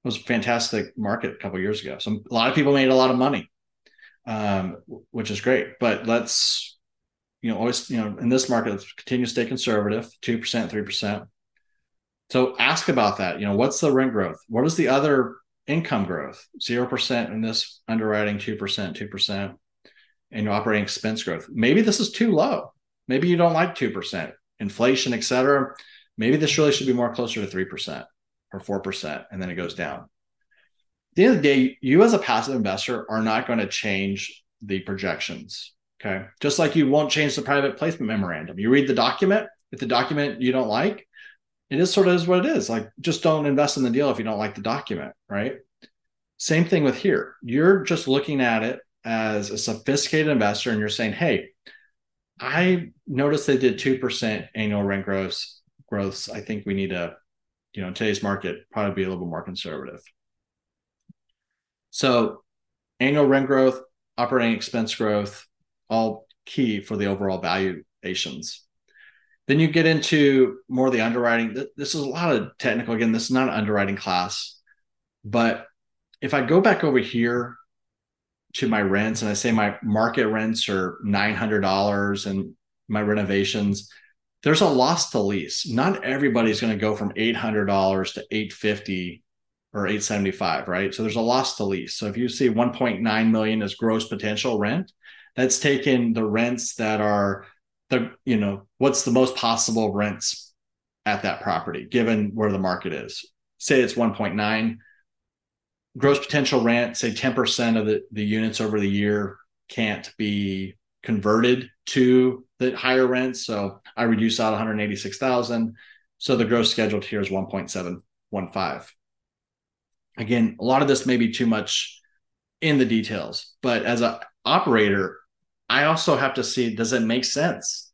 was a fantastic market a couple years ago. So a lot of people made a lot of money, um, which is great. But let's, you know, always, you know, in this market, continue to stay conservative, 2%, 3%. So ask about that. You know, what's the rent growth? What is the other income growth? Zero percent in this underwriting, two percent, two percent, and your operating expense growth. Maybe this is too low. Maybe you don't like two percent, inflation, et cetera. Maybe this really should be more closer to three percent or four percent, and then it goes down. At the end of the day, you as a passive investor are not going to change the projections. Okay. Just like you won't change the private placement memorandum. You read the document. If the document you don't like, it is sort of is what it is. Like, just don't invest in the deal if you don't like the document, right? Same thing with here. You're just looking at it as a sophisticated investor and you're saying, hey, I noticed they did 2% annual rent growths. Growths. I think we need to you know, today's market, probably be a little bit more conservative. So annual rent growth, operating expense growth, all key for the overall valuations. Then you get into more of the underwriting. This is a lot of technical. Again, this is not an underwriting class, but if I go back over here to my rents and I say my market rents are $900 and my renovations, there's a loss to lease. Not everybody's going to go from $800 to 850 or 875, right? So there's a loss to lease. So if you see 1.9 million as gross potential rent, that's taken the rents that are the, you know, what's the most possible rents at that property given where the market is. Say it's 1.9 gross potential rent, say 10% of the, the units over the year can't be converted to the higher rent. So I reduce out 186,000. So the gross scheduled here is 1.715. Again, a lot of this may be too much in the details, but as an operator, I also have to see does it make sense?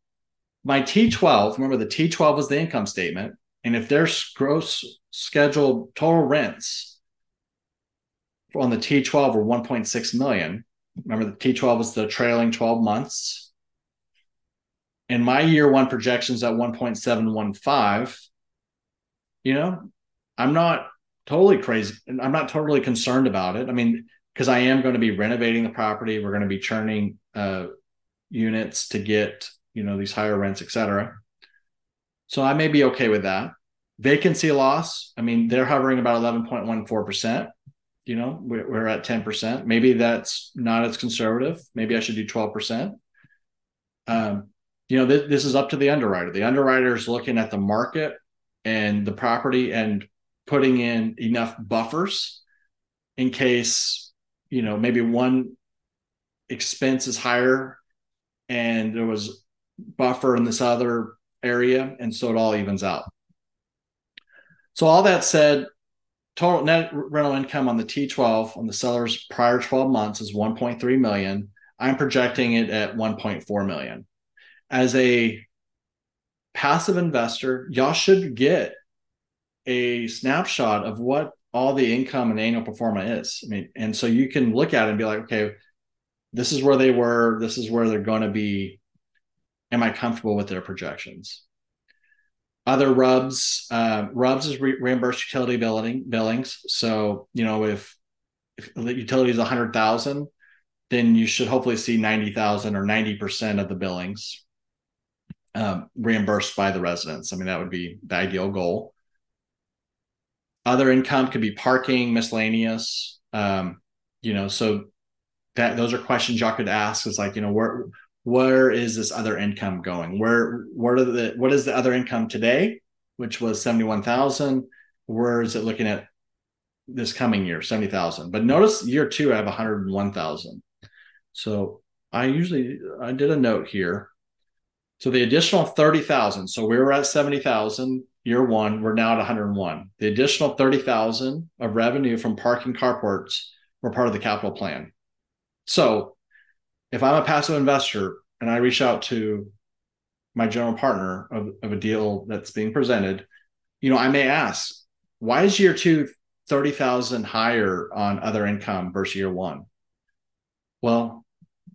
My T12, remember the T12 is the income statement. And if there's gross scheduled total rents on the T12 are 1.6 million, remember the T12 is the trailing 12 months. And my year one projections at 1.715, you know, I'm not totally crazy. I'm not totally concerned about it. I mean, because I am going to be renovating the property. We're going to be churning uh, units to get you know these higher rents, et cetera. So I may be okay with that. Vacancy loss. I mean, they're hovering about 11.14 percent. You know, we're, we're at 10 percent. Maybe that's not as conservative. Maybe I should do 12 percent. Um, you know, th- this is up to the underwriter. The underwriter is looking at the market and the property and putting in enough buffers in case you know maybe one expense is higher and there was buffer in this other area and so it all evens out. So all that said total net rental income on the t12 on the seller's prior 12 months is 1.3 million. I'm projecting it at 1.4 million. As a passive investor y'all should get a snapshot of what all the income and annual performance is. I mean, and so you can look at it and be like, okay, this is where they were, this is where they're going to be. Am I comfortable with their projections? Other RUBS, uh, RUBS is re- reimbursed utility billing billings. So you know if if the utility is a hundred thousand, then you should hopefully see ninety thousand or ninety percent of the billings um, reimbursed by the residents. I mean that would be the ideal goal. Other income could be parking, miscellaneous. Um, you know, so that those are questions y'all could ask. Is like, you know, where where is this other income going? Where what are the what is the other income today, which was seventy one thousand? Where is it looking at this coming year, seventy thousand? But notice year two, I have one hundred one thousand. So I usually I did a note here. So the additional thirty thousand. So we were at seventy thousand year one, we're now at 101. The additional 30,000 of revenue from parking carports were part of the capital plan. So if I'm a passive investor and I reach out to my general partner of, of a deal that's being presented, you know, I may ask, why is year two 30,000 higher on other income versus year one? Well,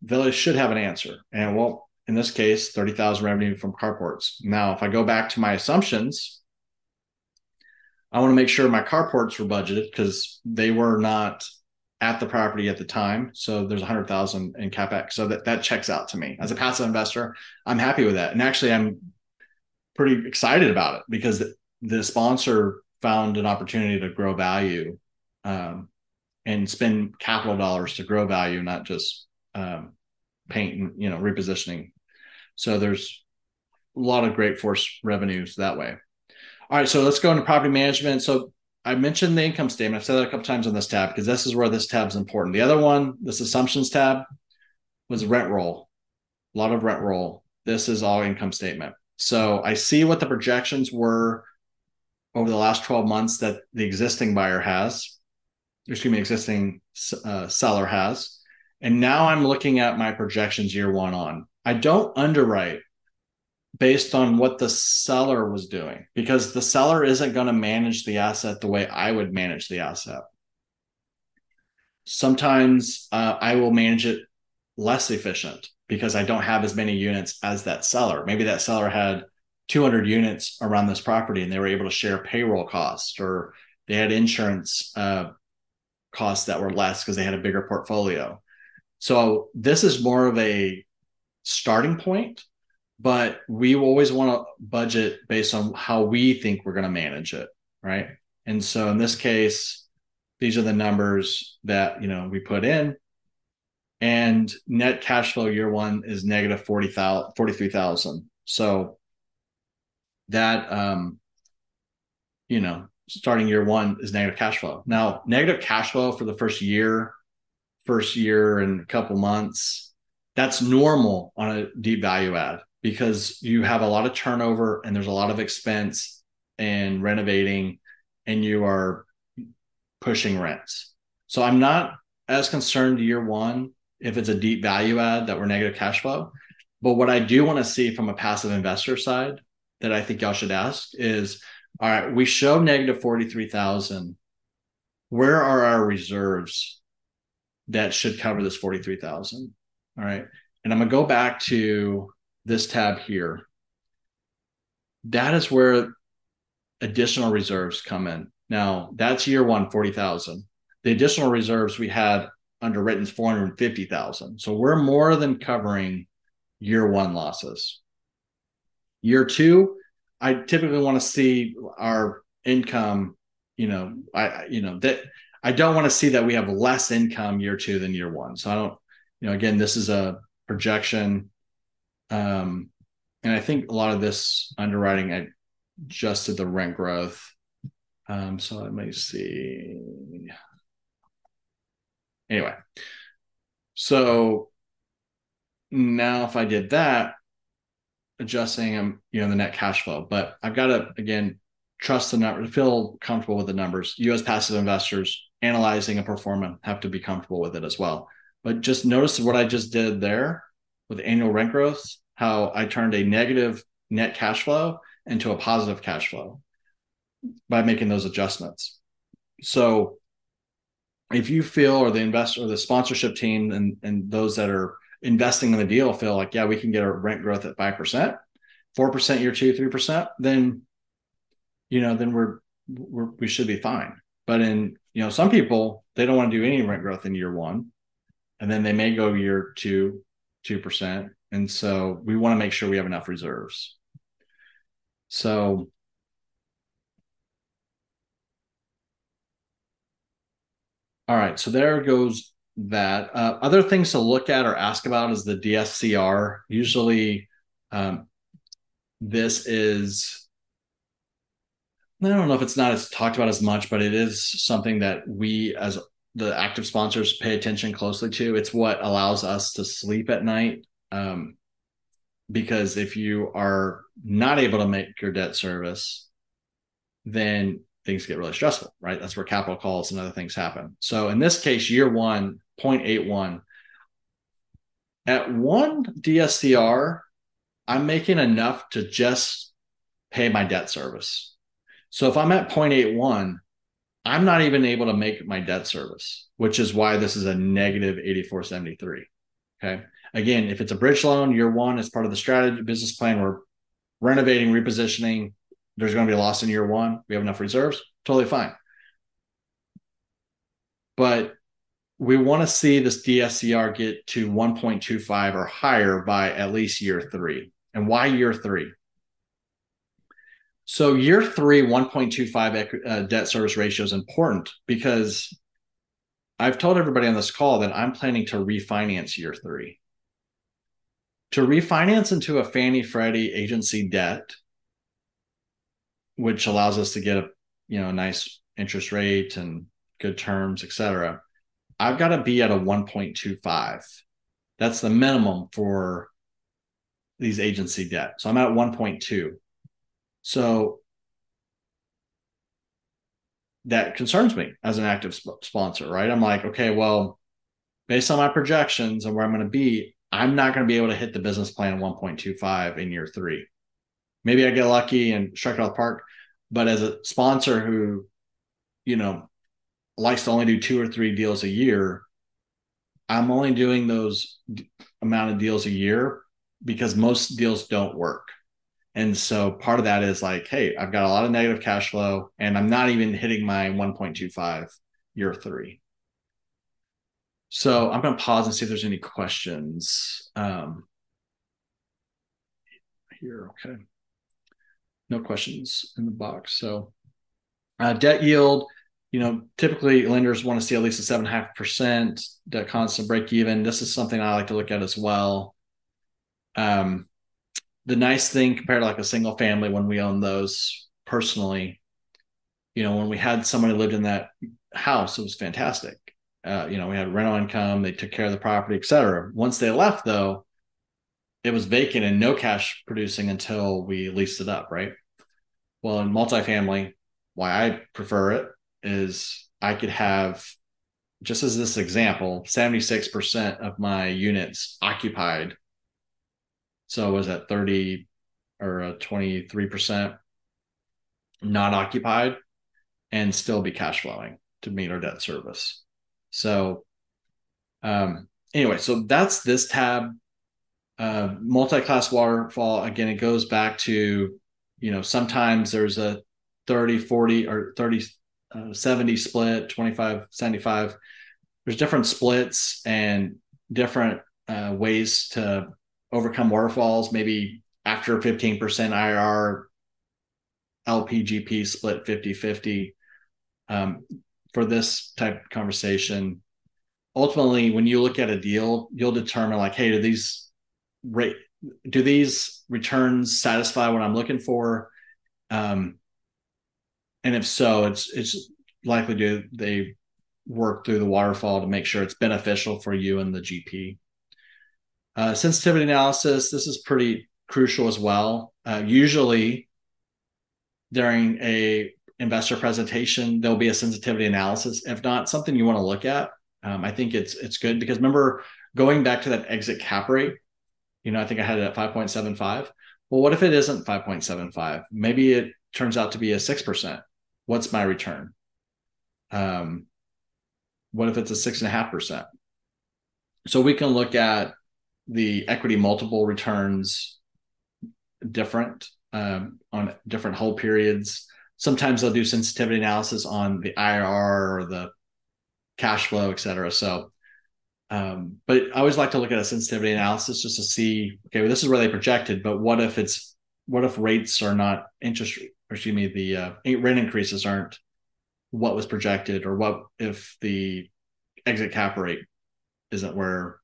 Village should have an answer. And well, in this case, 30,000 revenue from carports. Now, if I go back to my assumptions, I want to make sure my carports were budgeted because they were not at the property at the time. So there's a hundred thousand in capex. So that that checks out to me as a passive investor. I'm happy with that, and actually, I'm pretty excited about it because the, the sponsor found an opportunity to grow value um, and spend capital dollars to grow value, not just um, paint and you know repositioning. So there's a lot of great force revenues that way. All right, so let's go into property management. So I mentioned the income statement. I've said that a couple times on this tab because this is where this tab is important. The other one, this assumptions tab, was rent roll. A lot of rent roll. This is all income statement. So I see what the projections were over the last 12 months that the existing buyer has, excuse me, existing uh, seller has. And now I'm looking at my projections year one on. I don't underwrite based on what the seller was doing because the seller isn't going to manage the asset the way I would manage the asset. Sometimes uh, I will manage it less efficient because I don't have as many units as that seller. Maybe that seller had 200 units around this property and they were able to share payroll costs or they had insurance uh, costs that were less because they had a bigger portfolio. So this is more of a starting point, but we always want to budget based on how we think we're going to manage it, right? And so in this case, these are the numbers that you know we put in, and net cash flow year one is negative 40,000, 43,000. So that um, you know starting year one is negative cash flow. Now, negative cash flow for the first year, first year and a couple months, that's normal on a deep value add because you have a lot of turnover and there's a lot of expense and renovating and you are pushing rents. So I'm not as concerned year one if it's a deep value add that we're negative cash flow. But what I do want to see from a passive investor side that I think y'all should ask is all right, we show negative 43,000. Where are our reserves that should cover this 43,000? All right. And I'm going to go back to this tab here. That is where additional reserves come in. Now, that's year one, 40,000. The additional reserves we had underwritten is 450,000. So we're more than covering year one losses. Year two, I typically want to see our income, you know, I, you know, that I don't want to see that we have less income year two than year one. So I don't, you know, again, this is a projection. Um, and I think a lot of this underwriting, I adjusted the rent growth. Um, so let me see. Anyway, so now if I did that, adjusting them, you know, the net cash flow. But I've got to again trust the number, feel comfortable with the numbers. U.S. passive investors analyzing a performance have to be comfortable with it as well. But just notice what I just did there with annual rent growth, how I turned a negative net cash flow into a positive cash flow by making those adjustments. So if you feel or the investor or the sponsorship team and, and those that are investing in the deal feel like, yeah, we can get a rent growth at 5%, 4% year two, 3%, then, you know, then we're, we're, we should be fine. But in, you know, some people, they don't want to do any rent growth in year one. And then they may go year two, 2%. And so we want to make sure we have enough reserves. So, all right. So there goes that. Uh, other things to look at or ask about is the DSCR. Usually, um, this is I don't know if it's not as talked about as much, but it is something that we as the active sponsors pay attention closely to. It's what allows us to sleep at night. Um, because if you are not able to make your debt service, then things get really stressful, right? That's where capital calls and other things happen. So in this case, year one, 0.81. At one DSCR, I'm making enough to just pay my debt service. So if I'm at 0.81, I'm not even able to make my debt service, which is why this is a negative 8473. Okay. Again, if it's a bridge loan, year one is part of the strategy business plan. We're renovating, repositioning. There's going to be a loss in year one. We have enough reserves. Totally fine. But we want to see this DSCR get to 1.25 or higher by at least year three. And why year three? So year three, 1.25 uh, debt service ratio is important because I've told everybody on this call that I'm planning to refinance year three. To refinance into a Fannie Freddie agency debt, which allows us to get a you know a nice interest rate and good terms, et cetera I've got to be at a 1.25. That's the minimum for these agency debt. So I'm at 1.2. So that concerns me as an active sp- sponsor, right? I'm like, okay, well, based on my projections and where I'm going to be, I'm not going to be able to hit the business plan 1.25 in year three. maybe I get lucky and strike it out the park. But as a sponsor who, you know, likes to only do two or three deals a year, I'm only doing those amount of deals a year because most deals don't work. And so part of that is like, hey, I've got a lot of negative cash flow and I'm not even hitting my 1.25 year three. So I'm going to pause and see if there's any questions. Um, here, okay. No questions in the box. So uh, debt yield, you know, typically lenders want to see at least a seven and a half percent debt constant break even. This is something I like to look at as well. Um, the nice thing compared to like a single family when we own those personally, you know, when we had somebody lived in that house, it was fantastic. Uh, you know, we had rental income, they took care of the property, et cetera. Once they left, though, it was vacant and no cash producing until we leased it up, right? Well, in multifamily, why I prefer it is I could have, just as this example, 76% of my units occupied. So was that 30 or 23% not occupied and still be cash flowing to meet our debt service. So, um, anyway, so that's this tab. Uh, multi-class waterfall again it goes back to you know sometimes there's a 30 40 or 30 uh, 70 split 25 75 there's different splits and different uh, ways to overcome waterfalls maybe after 15% ir lpgp split 50 50 um, for this type of conversation. Ultimately when you look at a deal you'll determine like hey do these rate do these returns satisfy what i'm looking for? Um, and if so it's it's likely do they work through the waterfall to make sure it's beneficial for you and the gp uh, sensitivity analysis this is pretty crucial as well uh, usually during a investor presentation there'll be a sensitivity analysis if not something you want to look at um, i think it's it's good because remember going back to that exit cap rate you know, I think I had it at 5.75. Well, what if it isn't 5.75? Maybe it turns out to be a 6%. What's my return? Um, what if it's a six and a half percent? So we can look at the equity multiple returns different um, on different hold periods. Sometimes they'll do sensitivity analysis on the IRR or the cash flow, et cetera. So um, but I always like to look at a sensitivity analysis just to see, okay, well, this is where they projected, but what if it's what if rates are not interest or excuse me, the uh, rate increases aren't what was projected, or what if the exit cap rate isn't where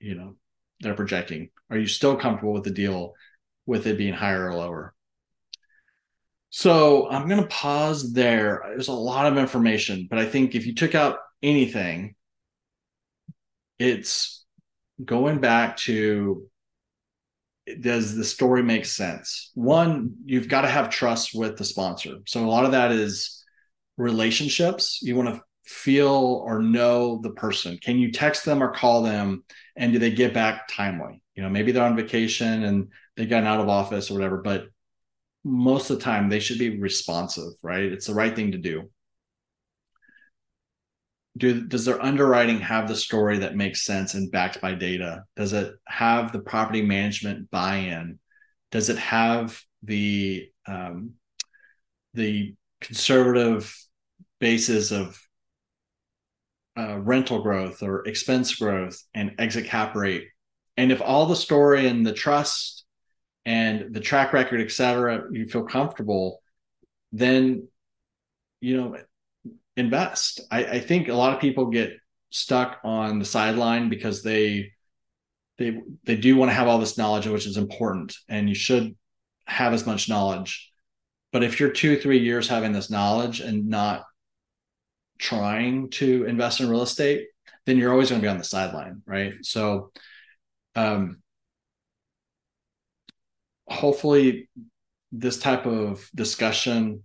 you know they're projecting? Are you still comfortable with the deal with it being higher or lower? So I'm going to pause there. There's a lot of information, but I think if you took out anything, it's going back to does the story make sense? One, you've got to have trust with the sponsor. So a lot of that is relationships. You want to feel or know the person. Can you text them or call them and do they get back timely? You know, maybe they're on vacation and they got out of office or whatever, but most of the time they should be responsive, right? It's the right thing to do do does their underwriting have the story that makes sense and backed by data does it have the property management buy-in does it have the um, the conservative basis of uh, rental growth or expense growth and exit cap rate and if all the story and the trust and the track record et cetera you feel comfortable then you know invest. I, I think a lot of people get stuck on the sideline because they they they do want to have all this knowledge, which is important, and you should have as much knowledge. But if you're two, three years having this knowledge and not trying to invest in real estate, then you're always going to be on the sideline, right? So, um, hopefully, this type of discussion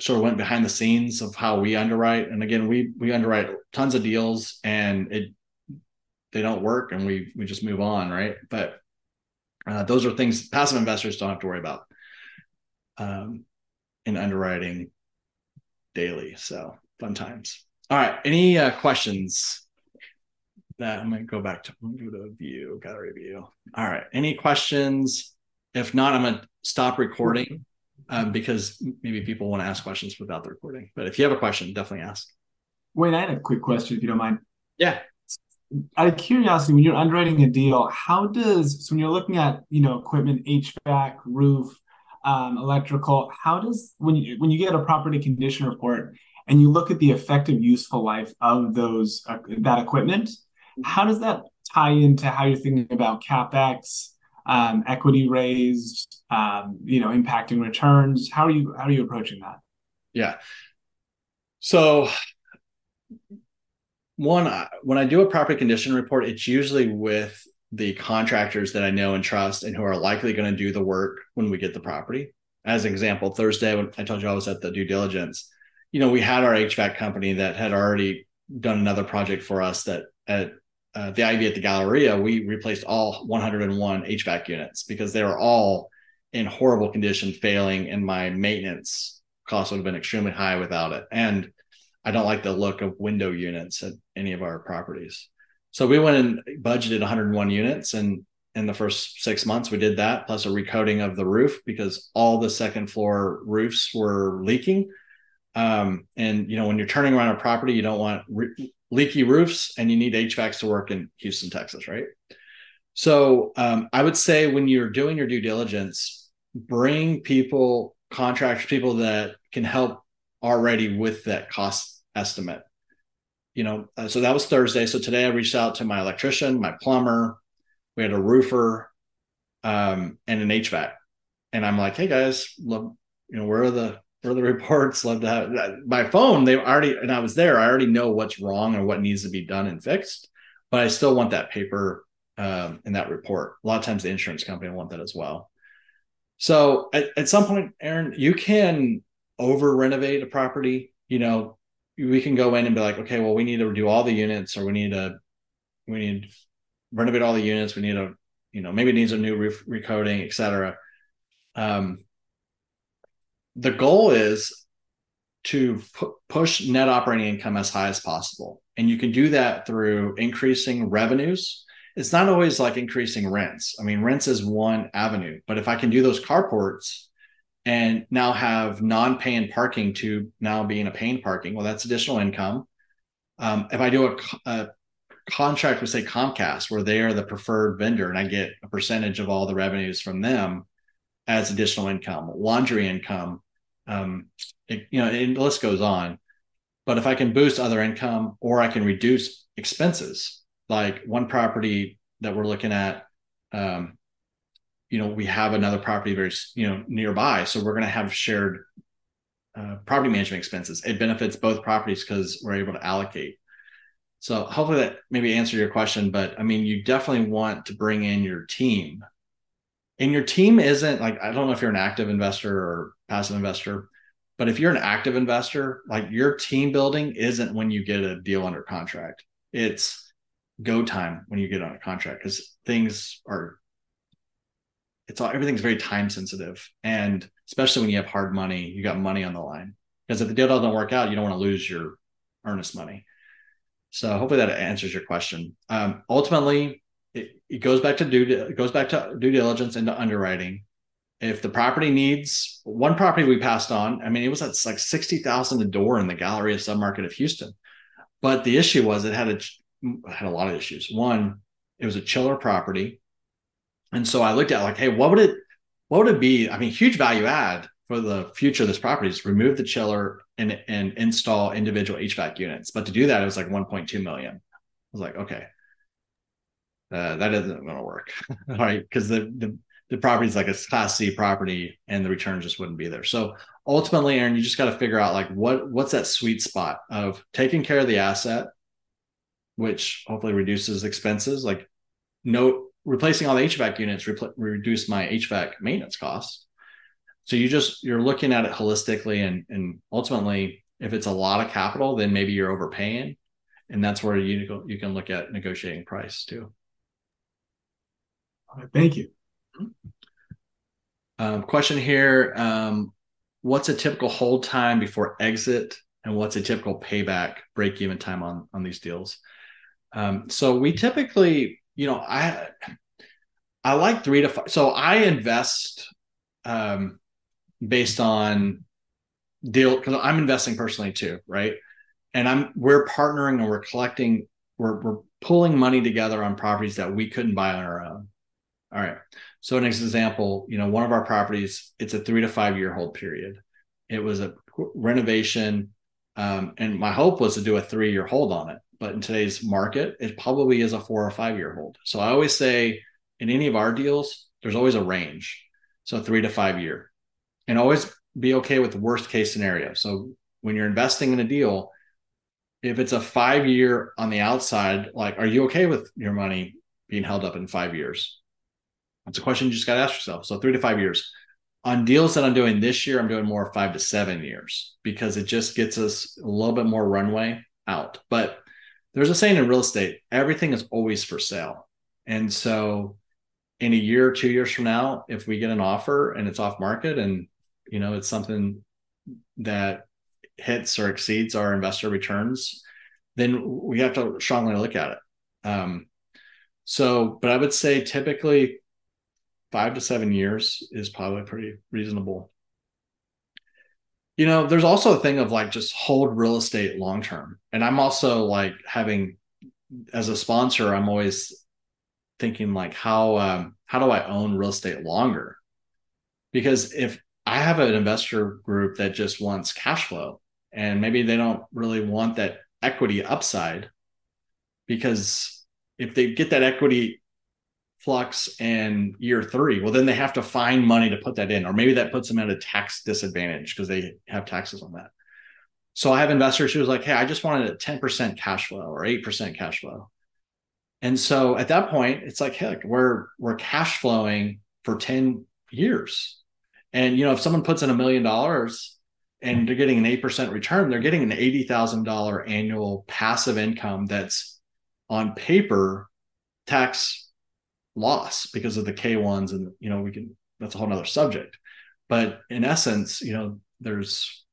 sort of went behind the scenes of how we underwrite. And again, we we underwrite tons of deals and it they don't work and we we just move on, right? But Uh, those are things passive investors don't have to worry about um, in underwriting daily. So fun times. All right. Any uh, questions? That I'm going to go back to go to view, gallery review. All right. Any questions? If not, I'm going to stop recording um, because maybe people want to ask questions without the recording. But if you have a question, definitely ask. Wayne, I had a quick question if you don't mind. Yeah. Out of curiosity, when you're underwriting a deal, how does so when you're looking at you know equipment, HVAC, roof, um, electrical, how does when you when you get a property condition report and you look at the effective useful life of those uh, that equipment, how does that tie into how you're thinking about capex, um, equity raised, um, you know, impacting returns? How are you how are you approaching that? Yeah. So one when i do a property condition report it's usually with the contractors that i know and trust and who are likely going to do the work when we get the property as an example thursday when i told you i was at the due diligence you know we had our hvac company that had already done another project for us that at uh, the ivy at the galleria we replaced all 101 hvac units because they were all in horrible condition failing and my maintenance cost would have been extremely high without it and I don't like the look of window units at any of our properties. So we went and budgeted 101 units and in the first six months we did that plus a recoating of the roof because all the second floor roofs were leaking. Um, and you know when you're turning around a property, you don't want re- leaky roofs and you need HVACs to work in Houston, Texas, right? So um, I would say when you're doing your due diligence, bring people, contractors, people that can help already with that cost estimate. You know, uh, so that was Thursday. So today I reached out to my electrician, my plumber, we had a roofer, um, and an HVAC. And I'm like, hey guys, love, you know, where are the where are the reports? Love to have my phone. They already and I was there. I already know what's wrong and what needs to be done and fixed, but I still want that paper um, in that report. A lot of times the insurance company want that as well. So at, at some point, Aaron, you can over renovate a property, you know, we can go in and be like, okay, well, we need to do all the units, or we need to, we need renovate all the units. We need to, you know, maybe it needs a new roof recoating, et cetera. Um, the goal is to pu- push net operating income as high as possible. And you can do that through increasing revenues. It's not always like increasing rents. I mean, rents is one avenue, but if I can do those carports and now have non-paying parking to now being a paying parking. Well, that's additional income. Um, if I do a, a, contract with say Comcast, where they are the preferred vendor, and I get a percentage of all the revenues from them as additional income, laundry income, um, it, you know, the list goes on. But if I can boost other income, or I can reduce expenses, like one property that we're looking at, um, you know we have another property very you know nearby. So we're going to have shared uh, property management expenses. It benefits both properties because we're able to allocate. So hopefully that maybe answer your question but i mean you definitely want to bring in your team. And your team isn't like i don't know if you're an active investor or passive investor but if you're an active investor like your team building isn't when you get a deal under contract. It's go time when you get on a contract because things are it's all everything's very time sensitive. And especially when you have hard money you got money on the line. Because if the deal doesn't work out you don't want to lose your earnest money. So hopefully that answers your question. Um, ultimately it, it goes back to due it goes back to due diligence and to underwriting. If the property needs one property we passed on i mean it was at like 60000 a door in the gallery galleria submarket of houston. But the issue was it had a had a lot of issues. One it was a chiller property and so I looked at like, hey, what would it what would it be? I mean, huge value add for the future of this property is remove the chiller and and install individual HVAC units. But to do that, it was like 1.2 million. I was like, okay, uh, that isn't going to work, right? Because the the the property is like a class C property, and the return just wouldn't be there. So ultimately, Aaron, you just got to figure out like what what's that sweet spot of taking care of the asset, which hopefully reduces expenses. Like no replacing all the HVAC units repl- reduce my HVAC maintenance costs. So you just you're looking at it holistically, and and ultimately, if it's a lot of capital, then maybe you're overpaying, and that's where you you can look at negotiating price too. All right, thank you. Um, question here um, What's a typical hold time before exit, and what's a typical payback break even time on, on these deals? Um, so we typically, you know, I I like three to five. So I invest um, based on deal because I'm investing personally too, right? And I'm we're partnering and we're collecting, we're we're pulling money together on properties that we couldn't buy on our own. All right. So an example, you know, one of our properties, it's a three to five year hold period. It was a renovation, um, and my hope was to do a three year hold on it. But in today's market, it probably is a four or five year hold. So I always say in any of our deals, there's always a range. So three to five year, and always be okay with the worst case scenario. So when you're investing in a deal, if it's a five year on the outside, like, are you okay with your money being held up in five years? That's a question you just got to ask yourself. So three to five years. On deals that I'm doing this year, I'm doing more five to seven years because it just gets us a little bit more runway out. But there's a saying in real estate everything is always for sale. And so in a year or two years from now, if we get an offer and it's off market and you know it's something that hits or exceeds our investor returns, then we have to strongly look at it. Um, so, but I would say typically five to seven years is probably pretty reasonable. You know, there's also a thing of like just hold real estate long term. And I'm also like having, as a sponsor, I'm always thinking like how um, how do I own real estate longer? Because if I have an investor group that just wants cash flow and maybe they don't really want that equity upside because if they get that equity flux in year three, well, then they have to find money to put that in, or maybe that puts them at a tax disadvantage because they have taxes on that. So I have investors who's like, hey, I just wanted a 10% cash flow or 8% cash flow. And so at that point, it's like, heck, we're we're cash flowing for 10 years. And you know, if someone puts in a million dollars and they're getting an 8% return, they're getting an $80,000 annual passive income that's on paper tax loss because of the K1s and you know we can that's a whole nother subject. But in essence you know there's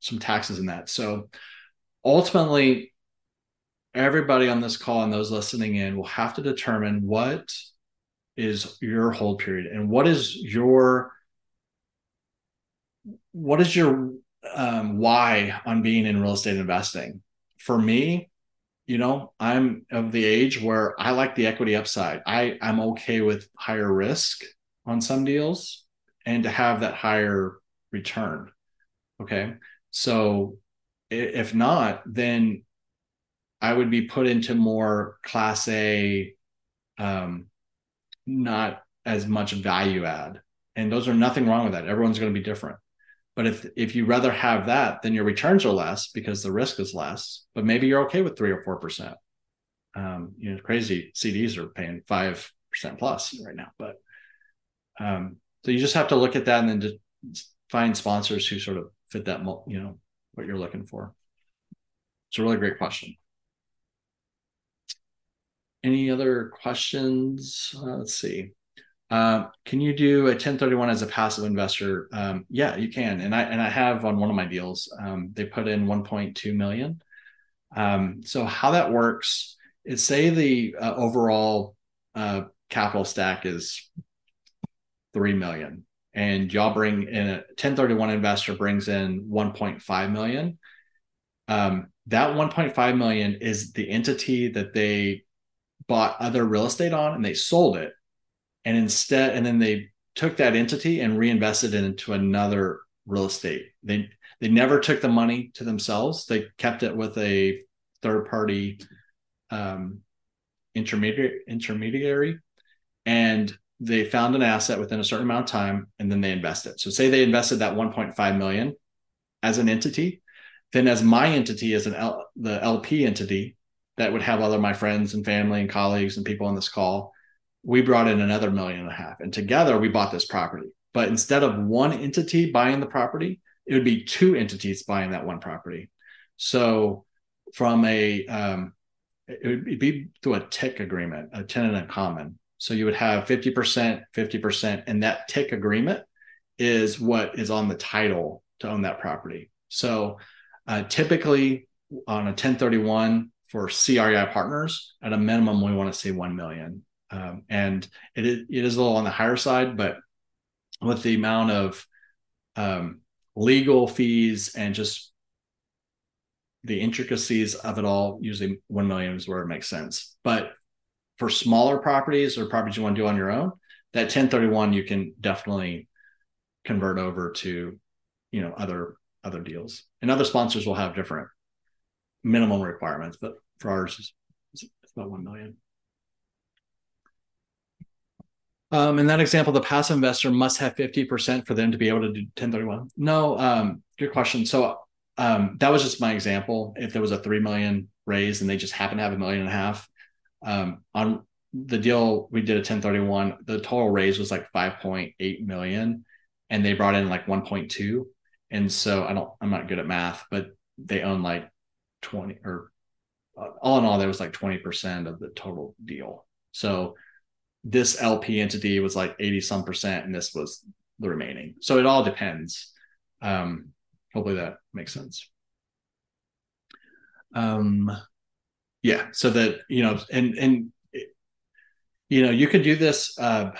some taxes in that. So ultimately everybody on this call and those listening in will have to determine what is your hold period and what is your what is your um, why on being in real estate investing? For me you know i'm of the age where i like the equity upside. I i'm okay with higher risk on some deals and to have that higher return. Okay. So if not then i would be put into more class a um not as much value add. And those are nothing wrong with that. Everyone's going to be different but if if you rather have that, then your returns are less because the risk is less. But maybe you're okay with three or four percent. Um, you know, crazy CDs are paying five percent plus right now. But um, so you just have to look at that and then find sponsors who sort of fit that, you know, what you're looking for. It's a really great question. Any other questions? Uh, let's see. Um, can you do a 1031 as a passive investor? Um, yeah, you can. And I and I have on one of my deals, um, they put in 1.2 million. Um, so how that works is say the uh, overall uh, capital stack is three million, and y'all bring in a 1031 investor brings in 1.5 million. Um, that 1.5 million is the entity that they bought other real estate on and they sold it and instead and then they took that entity and reinvested it into another real estate. They they never took the money to themselves. They kept it with a third party um, intermediary intermediary. And they found an asset within a certain amount of time and then they invested. So say they invested that 1.5 million as an entity then as my entity as an L, the lp entity that would have other my friends and family and colleagues and people on this call we brought in another million and a half and together we bought this property but instead of one entity buying the property it would be two entities buying that one property so from a um, it would be through a TIC agreement a tenant in common So you would have 50%, 50%, and that TIC agreement is what is on the title to own that property. So uh, typically on a 1031 for CREI partners, at a minimum, we want to see 1 million. Um, and it is, it is a little on the higher side, but with the amount of um, legal fees and just the intricacies of it all, usually 1 million is where it makes sense. But for smaller properties or properties you want to do on your own, that 1031 you can definitely convert over to, you know, other other deals. And other sponsors will have different minimum requirements, but for ours, it's, about 1 million. Um, in that example, the passive investor must have 50% for them to be able to do 1031. No, um, good question. So um, that was just my example. If there was a 3 million raise and they just happen to have a million and a half, um, on the deal we did a 1031, the total raise was like 5.8 million and they brought in like 1.2. And so I don't, I'm not good at math, but they own like 20 or uh, all in all, there was like 20% of the total deal. So this LP entity was like 80 some percent, and this was the remaining. So it all depends. Um, hopefully that makes sense. Um, yeah. So that, you know, and, and, you know, you could do this, uh,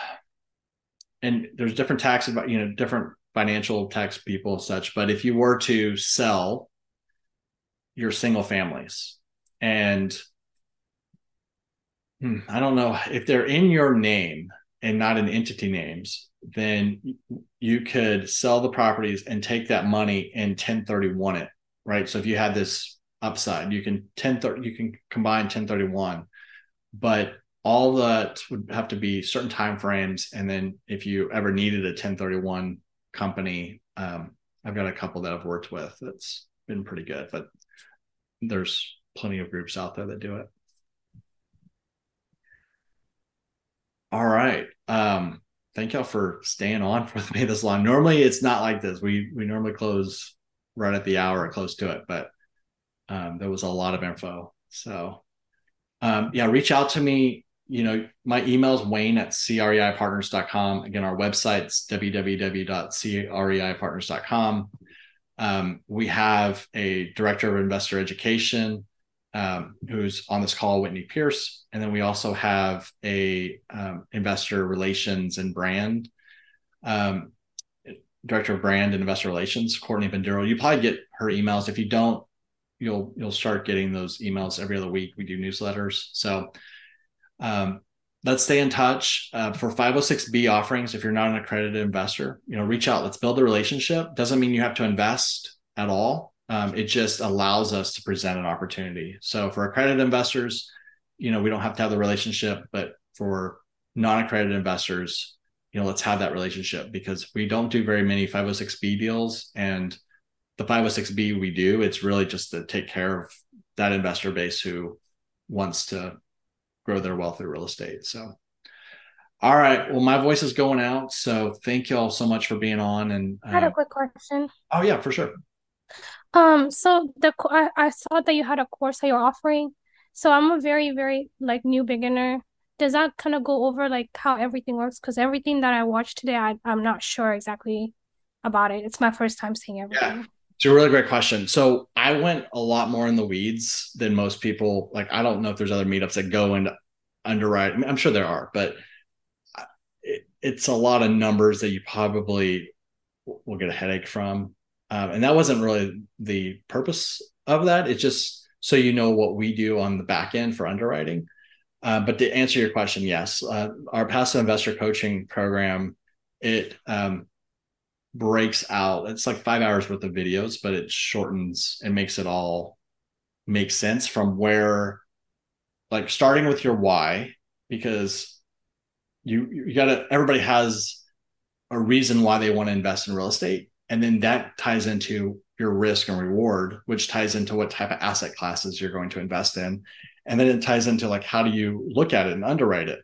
and there's different tax you know, different financial tax people such, but if you were to sell your single families and hmm, I don't know if they're in your name and not in entity names, then you could sell the properties and take that money and 1031 it, right? So if you had this upside, you can 10 you can combine 1031, but all that would have to be certain time frames. And then if you ever needed a 1031 company, um, I've got a couple that I've worked with that's been pretty good, but there's plenty of groups out there that do it. All right. Um, thank y'all for staying on for me this long. Normally it's not like this. We we normally close right at the hour or close to it, but um, there was a lot of info. So um, yeah, reach out to me. You know, my email is wayne at creipartners.com. Again, our website's www.creipartners.com. Um, we have a director of investor education um, who's on this call, Whitney Pierce, and then we also have a um, investor relations and brand um, director of brand and investor relations, Courtney Banduro. You probably get her emails. If you don't, you'll you'll start getting those emails every other week. We do newsletters, so um, let's stay in touch uh, for 506b offerings if you're not an accredited investor you know reach out let's build a relationship doesn't mean you have to invest at all um, it just allows us to present an opportunity so for accredited investors you know we don't have to have the relationship but for non-accredited investors you know let's have that relationship because we don't do very many 506b deals and the 506b we do it's really just to take care of that investor base who wants to grow their wealth through real estate. So, all right. Well, my voice is going out. So thank you all so much for being on. And uh, I had a quick question. Oh yeah, for sure. Um, so the I, I saw that you had a course that you're offering. So I'm a very, very like new beginner. Does that kind of go over like how everything works? Because everything that I watched today, I, I'm not sure exactly about it. It's my first time seeing everything. Yeah. It's a really great question. So I went a lot more in the weeds than most people. Like I don't know if there's other meetups that go into underwrite. I mean, I'm sure there are, but it, it's a lot of numbers that you probably will get a headache from. Um, and that wasn't really the purpose of that. It's just so you know what we do on the back end for underwriting. Uh, but to answer your question, yes, uh, our passive investor coaching program it um, breaks out. It's like five hours worth of videos, but it shortens and makes it all make sense from where, like, starting with your why, because you you gotta everybody has a reason why they want to invest in real estate, and then that ties into your risk and reward, which ties into what type of asset classes you're going to invest in, and then it ties into like how do you look at it and underwrite it,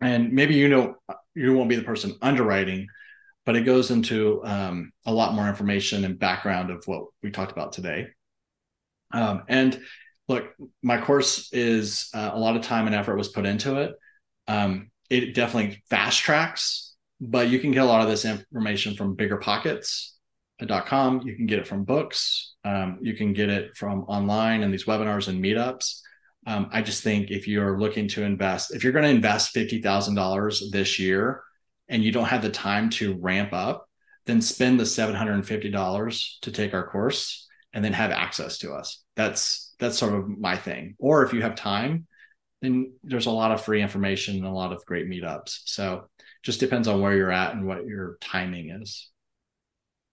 and maybe you know you won't be the person underwriting but it goes into um, a lot more information and background of what we talked about today. Um, and look, my course is uh, a lot of time and effort was put into it. Um, it definitely fast tracks, but you can get a lot of this information from biggerpockets.com. You can get it from books. Um, you can get it from online and these webinars and meetups. Um, I just think if you're looking to invest, if you're going to invest $50,000 this year and you don't have the time to ramp up, then spend the $750 to take our course and then have access to us. That's that's sort of my thing. Or if you have time, then there's a lot of free information and a lot of great meetups. So just depends on where you're at and what your timing is.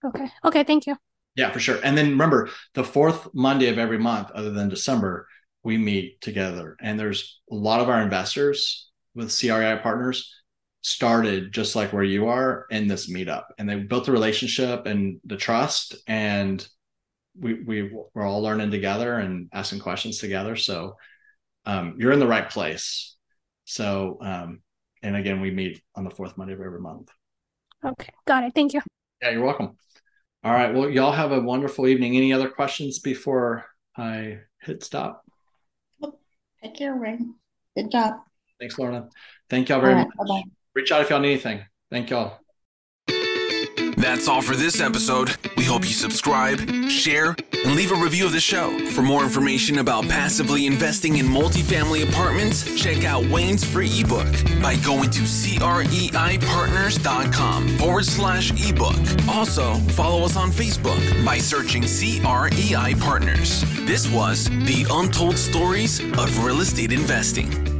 Okay. Okay, thank you. Yeah, for sure. And then remember, the fourth Monday of every month, other than December, we meet together. And there's a lot of our investors with CREI partners started just like where you are in this meetup. And they built the relationship and the trust. And we, we we're all learning together and asking questions together. So um, you're in the right place. So, um, and again, we meet on the fourth Monday of every month. Okay, got it. Thank you. Yeah, you're welcome. All right. Well, y'all have a wonderful evening. Any other questions before I hit stop? Take care, Wayne. Good job. Thanks, Lorna. Thank y'all very All right, much. bye-bye. Reach out if y'all need anything. Thank y'all. That's all for this episode. We hope you subscribe, share, and leave a review of the show. For more information about passively investing in multifamily apartments, check out Wayne's free ebook by going to creipartners.com forward slash ebook. Also, follow us on Facebook by searching CREI Partners. This was the Untold Stories of Real Estate Investing.